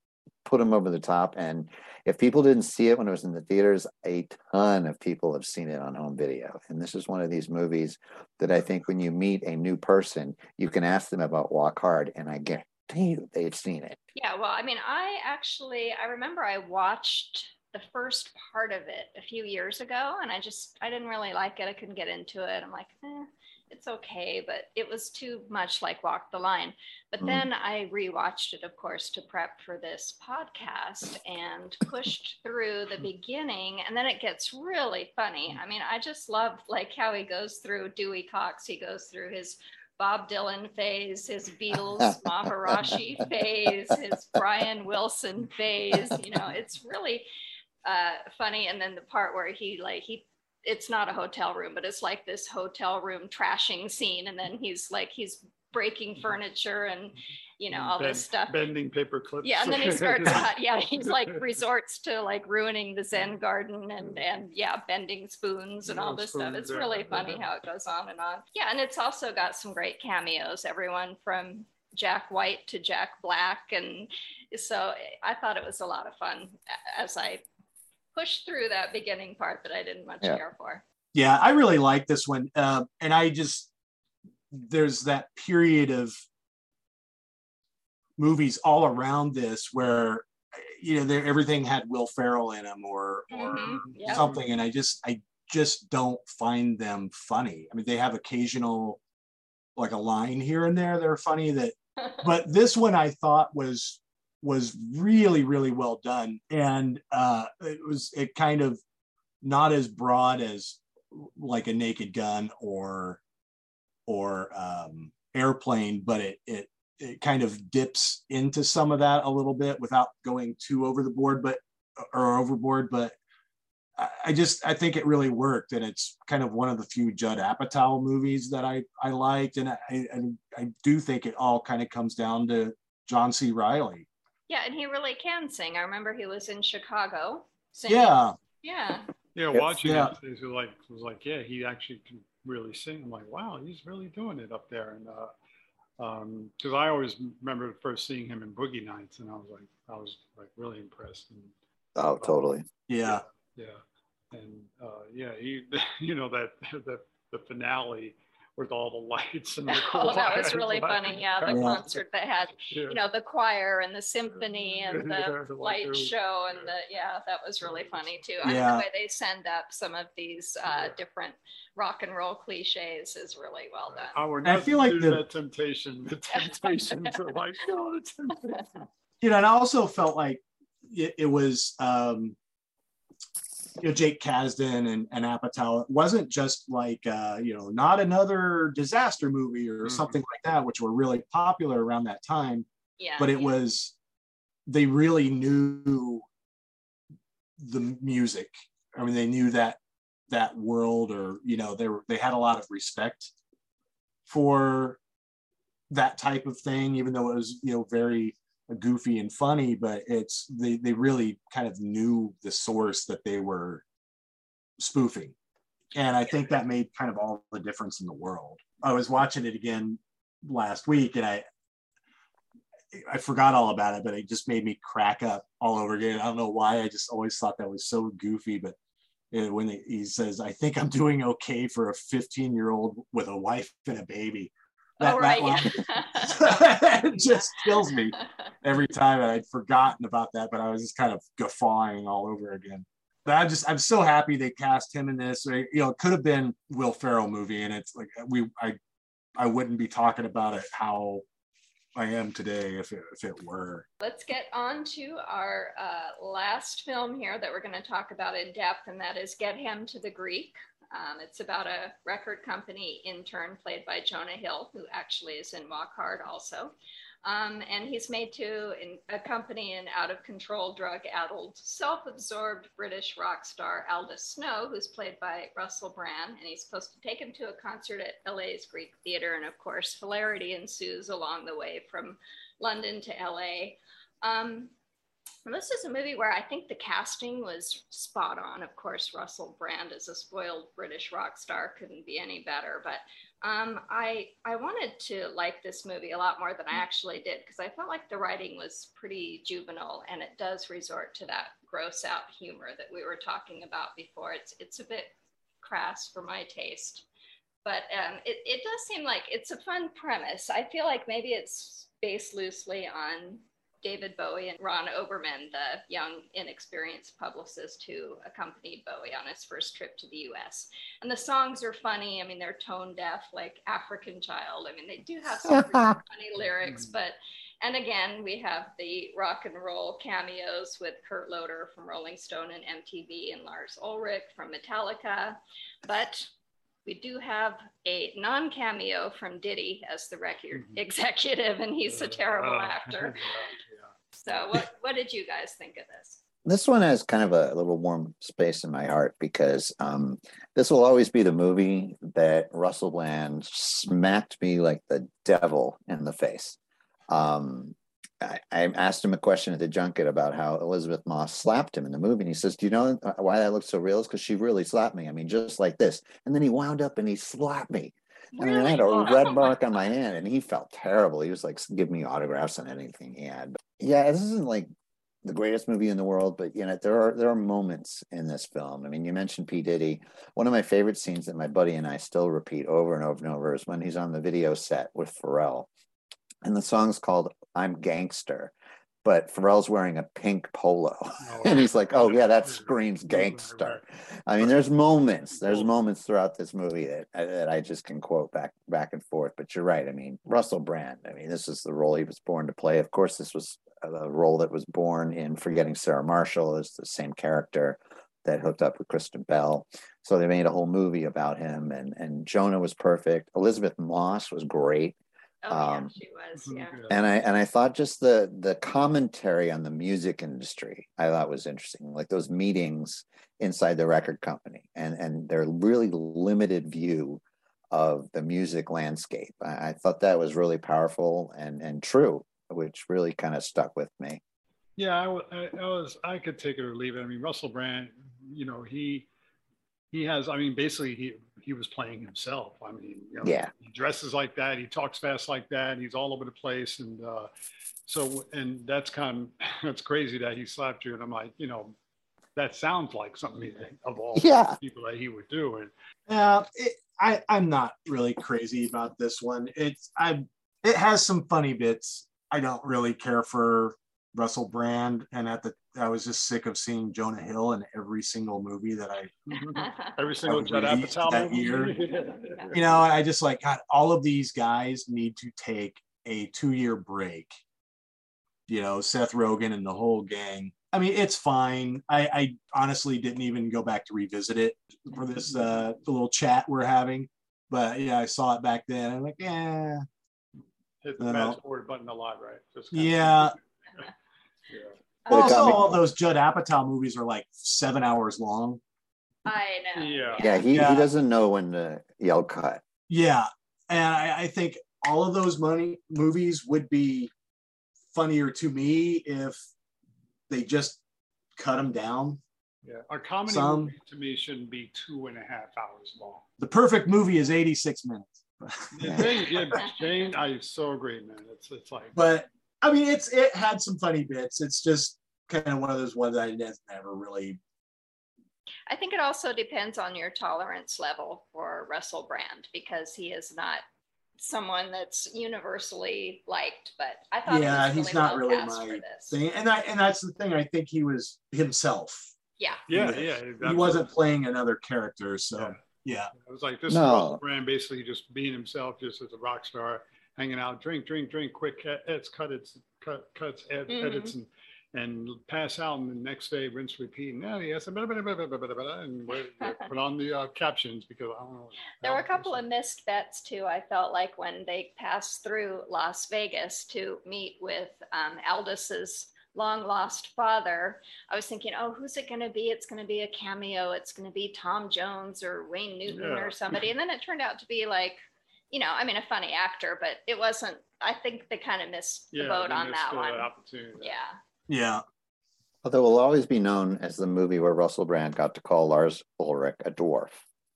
put him over the top. And if people didn't see it when it was in the theaters a ton of people have seen it on home video. And this is one of these movies that i think when you meet a new person you can ask them about walk hard and i guarantee you they've seen it. Yeah, well, I mean, I actually I remember I watched the first part of it a few years ago, and I just I didn't really like it. I couldn't get into it. I'm like, eh, it's okay, but it was too much like Walk the Line. But Mm. then I rewatched it, of course, to prep for this podcast, and pushed through the beginning, and then it gets really funny. I mean, I just love like how he goes through Dewey Cox. He goes through his Bob Dylan phase, his Beatles Maharishi phase, his Brian Wilson phase. You know, it's really uh, funny. And then the part where he like he, it's not a hotel room, but it's like this hotel room trashing scene, and then he's like he's breaking furniture and you know all Bend- this stuff. Bending paper clips. Yeah, and then he starts. uh, yeah, he's like resorts to like ruining the Zen garden and and yeah, bending spoons and all this stuff. It's really funny how it goes on and on. Yeah, and it's also got some great cameos. Everyone from Jack White to Jack Black, and so I thought it was a lot of fun as I pushed through that beginning part that I didn't much Yeah. care for. yeah i really like this one uh, and i just there's that period of movies all around this where you know everything had Will Ferrell in them or or Mhm, yep. something, and I just I just don't find them funny. I mean, they have occasional like a line here and there they're funny that but this one I thought was was really really well done and uh it was it kind of not as broad as like a naked gun or or um airplane but it it it kind of dips into some of that a little bit without going too over the board but or overboard but I- just I think it really worked, and it's kind of one of the few Judd Apatow movies that I I liked, and I and I do think it all kind of comes down to John C. Reilly. Yeah, and he really can sing. I remember he was in Chicago. Singing. Yeah, Yeah. Yeah, Yes. watching Yeah. it, it was like was like, yeah, he actually can really sing. I'm like, wow, he's really doing it up there. And uh, um, because I always remember first seeing him in Boogie Nights, and I was like, I was like really impressed. And Oh, totally. yeah, yeah, and uh, yeah, he, you know that the the finale with all the lights and the Oh, that was really like, funny. Yeah, the Yeah. concert that had, yeah. you know, the choir and the symphony and Yeah, the like light it was- show and the, yeah, that was really funny too. I mean, Yeah. the way they send up some of these uh, different rock and roll cliches is really well done. I would I not feel like the- that temptation, the temptation to like, oh, the temptation. you know, and I also felt like it, it was um, you know Jake Kasdan and, and Apatow. It wasn't just like uh, you know not another disaster movie or Mhm. something like that, which were really popular around that time. Yeah. but it yeah. was they really knew the music i mean they knew that that world or you know they were they had a lot of respect for that type of thing even though it was you know very goofy and funny but it's they they really kind of knew the source that they were spoofing and i think that made kind of all the difference in the world i was watching it again last week and i I forgot all about it, but it just made me crack up all over again. I don't know why. I just always thought that was so goofy. But when he, says, "I think I'm doing okay for a 15 year old with a wife and a baby," that, oh, that right. line- it just kills me every time. And I'd forgotten about that, but I was just kind of guffawing all over again. But I'm just I'm so happy they cast him in this. You know, it could have been Will Ferrell movie, and it's like we I I wouldn't be talking about it how I am today if it, if it were. Let's get on to our uh, last film here that we're going to talk about in depth, and that is Get Him to the Greek. Um, it's about a record company intern played by Jonah Hill, who actually is in Walk Hard also. Um, and he's made to in, accompany an out of control, drug addled, self absorbed British rock star Aldous Snow, who's played by Russell Brand. And he's supposed to take him to a concert at LA's Greek Theater. And of course, hilarity ensues along the way from London to LA. Um, and this is a movie where I think the casting was spot on. Of course, Russell Brand as a spoiled British rock star couldn't be any better. But um, I I wanted to like this movie a lot more than I actually did because I felt like the writing was pretty juvenile and it does resort to that gross out humor that we were talking about before. It's it's a bit crass for my taste, but um, it it does seem like it's a fun premise. I feel like maybe it's based loosely on David Bowie and Ron Oberman, the young, inexperienced publicist who accompanied Bowie on his first trip to the US. And the songs are funny. I mean, they're tone deaf, like African Child. I mean, they do have some pretty funny lyrics, but, and again, we have the rock and roll cameos with Kurt Loder from Rolling Stone and MTV and Lars Ulrich from Metallica. But we do have a non cameo from Diddy as the record Mhm. executive, and he's a terrible Uh, actor. So, what, what did you guys think of this? This one has kind of a little warm space in my heart because um, this will always be the movie that Russell Brand smacked me like the devil in the face. Um, I, I asked him a question at the junket about how Elisabeth Moss slapped him in the movie, and he says, "Do you know uh, why that looks so real? Is because she really slapped me. I mean, just like this." And then he wound up and he slapped me. I mean, I had a red mark on my hand, and he felt terrible. He was like, "Give me autographs on anything he had." But yeah, this isn't like the greatest movie in the world, but you know, there are there are moments in this film. I mean, you mentioned P. Diddy. One of my favorite scenes that my buddy and I still repeat over and over and over is when he's on the video set with Pharrell. And the song's called I'm gangster. But Pharrell's wearing a pink polo. Oh, and he's like, oh, yeah, that screams gangster. I mean, there's moments, there's moments throughout this movie that, uh, that I just can quote back back and forth. But you're right. I mean, Russell Brand. I mean, this is the role he was born to play. Of course, this was uh, a role that was born in Forgetting Sarah Marshall. Is the same character that hooked up with Kristen Bell. So they made a whole movie about him, and and Jonah was perfect. Elisabeth Moss was great Oh, yeah, Um, she was. Mhm, Yeah. and I and I thought just the the commentary on the music industry I thought was interesting, like those meetings inside the record company and and their really limited view of the music landscape. I, I thought that was really powerful and and true, which really kind of stuck with me. Yeah, I, I, I was. I could take it or leave it. I mean, Russell Brand. You know, he he has. I mean, basically, he he was playing himself. I mean, you know, Yeah. he dresses like that. He talks fast like that. He's all over the place, and uh, so and that's kind of that's crazy that he slapped you. And I'm like, you know, that sounds like something of all Yeah. people that he would do. And Uh, it, I I'm not really crazy about this one. It's I it has some funny bits. I don't really care for Russell Brand, and at the I was just sick of seeing Jonah Hill in every single movie that I every single Judd Apatow that movie. year. you know I just like God, all of these guys need to take a two year break. You know Seth Rogen and the whole gang. I mean, it's fine. I, I honestly didn't even go back to revisit it for this uh, little chat we're having. But yeah, I saw it back then. I'm like, yeah, Hit the No. fast forward button a lot, right? Just kinda- yeah. yeah. But also, got all those Judd Apatow movies are like seven hours long. I know. Yeah. Yeah, he, Yeah. he doesn't know when to yell cut. Yeah, and I, I think all of those money movies would be funnier to me if they just cut them down. Yeah, a comedy Some- movie to me shouldn't be two and a half hours long. The perfect movie is 86 minutes. Yeah, Shane, yeah, Shane, I so agree, man. It's it's like but I mean, it's it had some funny bits. It's just kind of one of those ones I never really. I think it also depends on your tolerance level for Russell Brand because he is not someone that's universally liked. But I thought Yeah, it was he's really not well really cast my. Thing. And I and that's the thing. I think he was himself. Yeah. yeah, He- yeah. He wasn't playing another character. So Yeah. yeah, It was like this No. is Russell Brand basically just being himself, just as a rock star, hanging out, drink, drink, drink, quick edits, cut its cut, cuts, ed, Mhm. edits, and and pass out, and the next day rinse, repeat. Now yes, blah, blah, blah, blah, blah, blah, blah, and put on the uh, captions because I don't know. There were a couple of missed bets too. I felt like when they passed through Las Vegas to meet with um, Aldous's long lost father, I was thinking, oh, who's it going to be? It's going to be a cameo. It's going to be Tom Jones or Wayne Newton Yeah. or somebody. And then it turned out to be like, you know, I mean, a funny actor, but it wasn't. I think they kind of missed the yeah, boat they on missed that the one. Opportunity. Yeah. yeah. Although it will always be known as the movie where Russell Brand got to call Lars Ulrich a dwarf.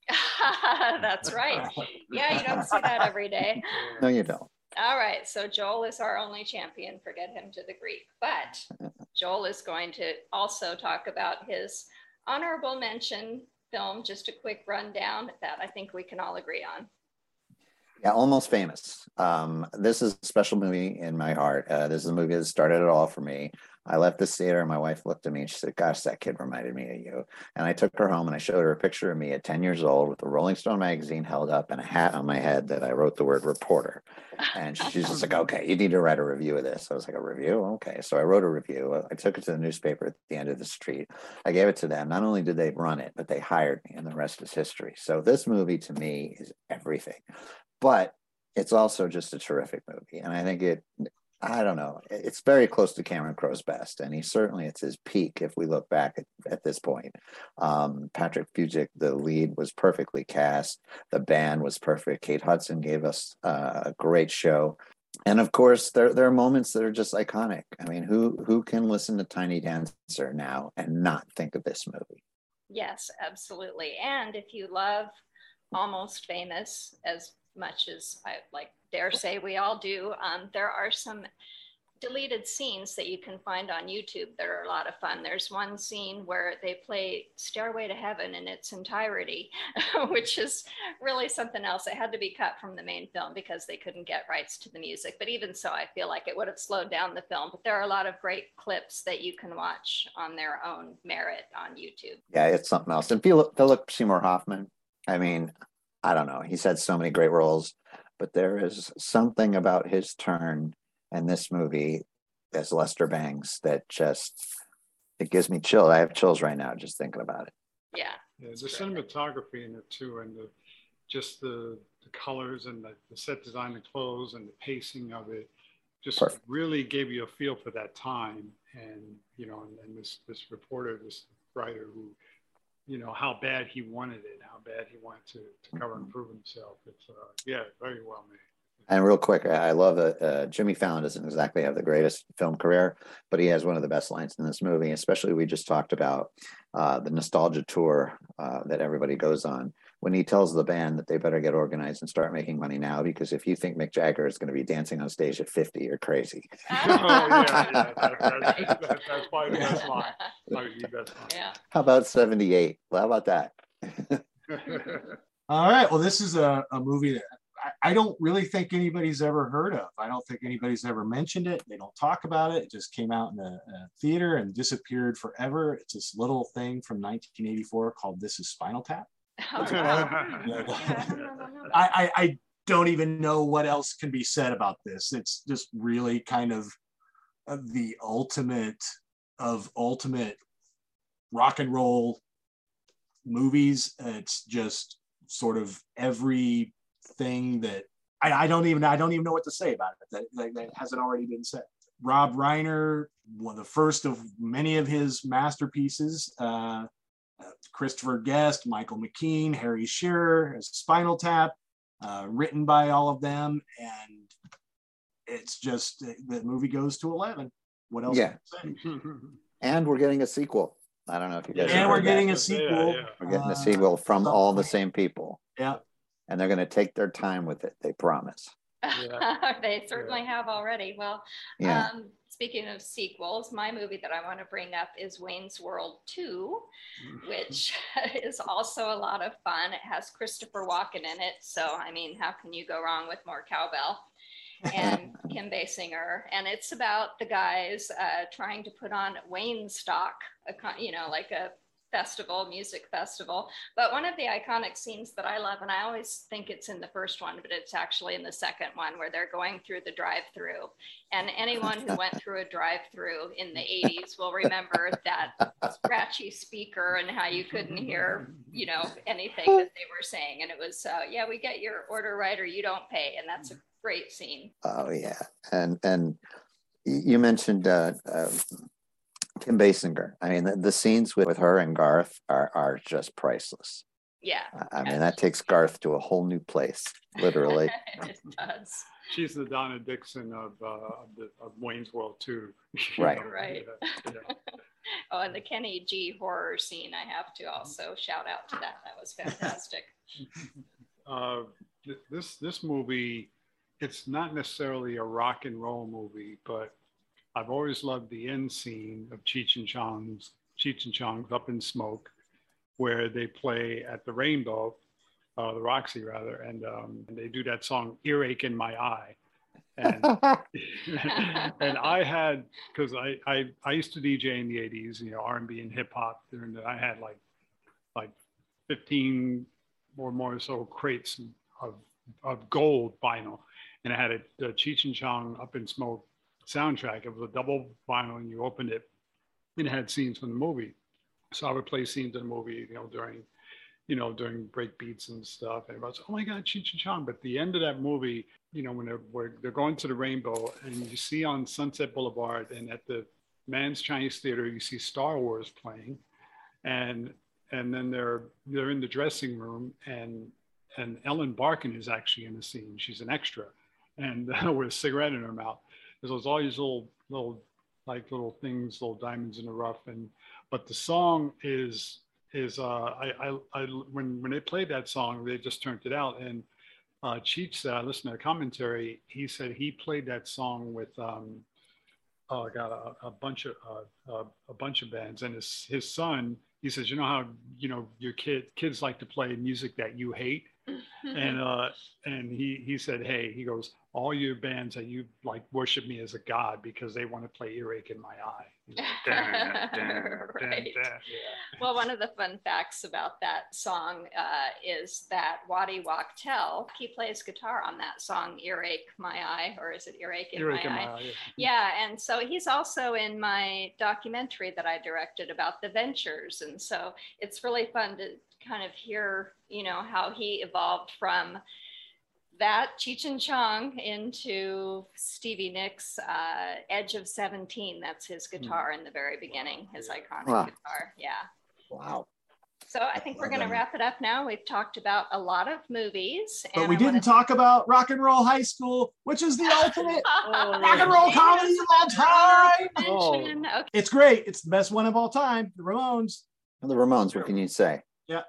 That's right. Yeah, you don't see that every day. No, you don't. All right, so Joel is our only champion. Forget him to the Greek. But Joel is going to also talk about his honorable mention film, just a quick rundown that I think we can all agree on. Yeah, almost famous. Um, this is a special movie in my heart. Uh, this is a movie that started it all for me. I left the theater and my wife looked at me and she said, Gosh, that kid reminded me of you. And I took her home and I showed her a picture of me at 10 years old with a Rolling Stone magazine held up and a hat on my head that I wrote the word reporter. And she's just like, Okay, you need to write a review of this. I was like, A review? Okay. So I wrote a review. I took it to the newspaper at the end of the street. I gave it to them. Not only did they run it, but they hired me, and the rest is history. So this movie to me is everything but it's also just a terrific movie. And i think it i don't know it's very close to cameron crowe's best. And he certainly it's his peak if we look back at, at this point. Um, patrick Fugit, the lead was perfectly cast. The band was perfect. Kate hudson gave us uh, a great show. And of course there, there are moments that are just iconic. I mean who who can listen to tiny dancer now and not think of this movie? Yes, absolutely. And if you love Almost Famous as much as I like dare say we all do, um, there are some deleted scenes that you can find on YouTube that are a lot of fun. There's one scene where they play Stairway to Heaven in its entirety, which is really something else. It had to be cut from the main film because they couldn't get rights to the music. But even so, I feel like it would have slowed down the film. But there are a lot of great clips that you can watch on their own merit on YouTube. Yeah, it's something else. And Philip, Seymour Hoffman, I mean, I don't know. He's had so many great roles, but there is something about his turn in this movie as Lester Bangs that just it gives me chills. I have chills right now just thinking about it. Yeah. Yeah, the cinematography in it too, and the just the, the colors and the, the set design, the clothes, and the pacing of it, just Perfect. really gave you a feel for that time. And you know, and, and this this reporter, this writer, who, you know, how bad he wanted it, how bad he wanted to to cover and prove himself. It's uh, yeah, very well made. And real quick, I love that uh, Jimmy Fallon doesn't exactly have the greatest film career, but he has one of the best lines in this movie. Especially we just talked about uh, the nostalgia tour uh, that everybody goes on. When he tells the band that they better get organized and start making money now, because if you think Mick Jagger is going to be dancing on stage at fifty, you're crazy. oh yeah, yeah, that, that, that, that's probably the best line. The best Yeah. How about seventy-eight? Well, how about that? All right. Well, this is a, a movie that I, I don't really think anybody's ever heard of. I don't think anybody's ever mentioned it. They don't talk about it. It just came out in a, a theater and disappeared forever. It's this little thing from 1984 called This Is Spinal Tap. Wow. Yeah, I don't know about that. I, I, I don't even know what else can be said about this. It's just really kind of, of the ultimate of ultimate rock and roll movies. It's just sort of everything that I, I don't even I don't even know what to say about it that, that, that hasn't already been said. Rob Reiner, one of the first of many of his masterpieces. Uh, uh, Christopher Guest, Michael McKean, Harry Shearer, as Spinal Tap, uh, written by all of them, and it's just the movie goes to eleven. What else? Yeah. can I say? And we're getting a sequel. I don't know if you guys. And we're heard that. getting a sequel. yeah. We're getting uh, a sequel from all the same people, Yeah. and they're going to take their time with it. They promise. they certainly have already. Well, Yeah. um, speaking of sequels, my movie that I want to bring up is Wayne's World 2, which is also a lot of fun. It has Christopher Walken in it. So, I mean, how can you go wrong with more cowbell? and Kim Basinger, and it's about the guys uh, trying to put on Waynestock, a you know, like a festival, music festival. But one of the iconic scenes that I love, and I always think it's in the first one, but it's actually in the second one where they're going through the drive-through. And anyone who went through a drive-through in the 80s will remember that scratchy speaker and how you couldn't hear, you know, anything that they were saying. And it was, uh, yeah, we get your order right or you don't pay, and that's a great scene. Oh yeah, and and you mentioned uh, uh, Kim Basinger. I mean, the, the scenes with, with her and Garth are are just priceless. Yeah. I- I mean, that takes Garth to a whole new place, literally. it does. She's the Donna Dixon of, uh, of, the, of Wayne's World too. Right. Right. Yeah, yeah. Oh, and the Kenny G horror scene, I have to also shout out to that. That was fantastic. Uh, th- this this movie, it's not necessarily a rock and roll movie, but I've always loved the end scene of Cheech and Chong's Cheech and Chong's Up in Smoke, where they play at the Rainbow, uh, the Roxy rather, and um, they do that song "Earache in My Eye," and and I had because I, I I used to DJ in the '80s, you know, R&B and hip hop, and I had like like 15 or more so crates of of gold vinyl, and I had a, a Cheech and Chong Up in Smoke soundtrack. It was a double vinyl, and you opened it, and it had scenes from the movie. So I would play scenes in the movie, you know, during you know, during break beats and stuff. And everybody's, oh my God, Cheech and Chong. But the end of that movie, you know, when they're, they're going to the rainbow and you see on Sunset Boulevard and at the Mann's Chinese Theater, you see Star Wars playing. And and then they're they're in the dressing room and and Ellen Barkin is actually in the scene. She's an extra and with a cigarette in her mouth. There's all these little little like little things, little diamonds in the rough. And but the song is is uh, I, I, I when when they played that song, they just turned it out, and uh, Cheech said, I listened to a commentary. He said he played that song with um, uh, got a, a bunch of uh, uh, a bunch of bands, and his his son. He says, you know how you know your kid kids like to play music that you hate, and uh, and he he said, hey, he goes, all your bands that you like worship me as a god because they want to play earache in my eye. Like, "Dun, dun, dun, Right. dun." Well, one of the fun facts about that song uh, is that Waddy Wachtel, he plays guitar on that song, Earache My Eye, or is it Earache in Earache My in Eye? my eye. Yeah, and so he's also in my documentary that I directed about the ventures. And so it's really fun to kind of hear, you know, how he evolved from that Cheech and Chong into Stevie Nicks' uh, Edge of 17. That's his guitar in the very beginning, his iconic Wow. guitar. Yeah. Wow. So I think we're going to wrap it up now. We've talked about a lot of movies. But we I didn't wanna- talk about Rock and Roll High School, which is the ultimate Oh, rock and roll comedy of all time. Oh. Okay. It's great. It's the best one of all time. The Ramones, the Ramones, what can you say? All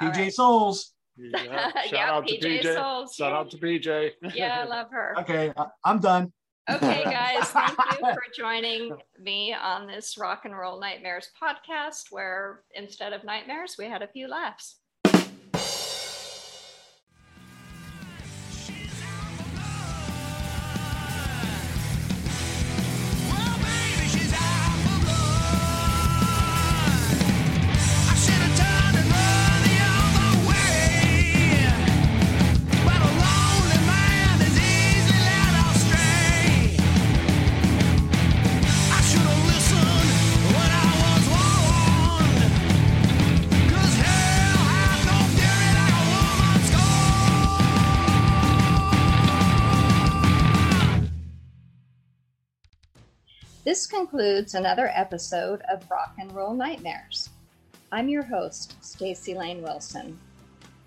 PJ right. Soles. Yeah. Shout Yeah, out to PJ PJ. Soles, Shout out to PJ. Yeah, I love her. Okay, I, I'm done. Okay, guys, thank you for joining me on this Rock and Roll Nightmares podcast, where instead of nightmares, we had a few laughs. Concludes another episode of Rock and Roll Nightmares. I'm your host, Staci Layne Wilson.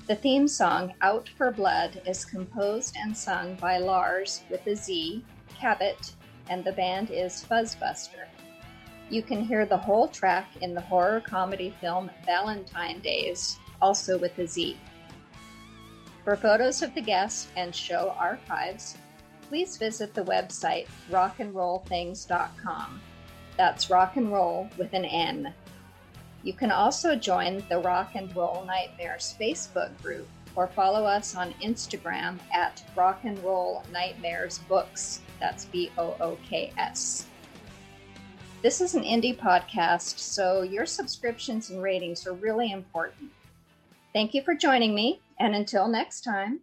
The theme song Out for Blood is composed and sung by Larz with a Z, Cabot, and the band is Fuzzbuster. You can hear the whole track in the horror comedy film Valentine DayZ, also with a Z. For photos of the guests and show archives, please visit the website rockandrollthings.com. That's rock and roll with an N. You can also join the Rock and Roll Nightmares Facebook group or follow us on Instagram at Rock and Roll Nightmares Books. That's B O O K S. This is an indie podcast, so your subscriptions and ratings are really important. Thank you for joining me, and until next time.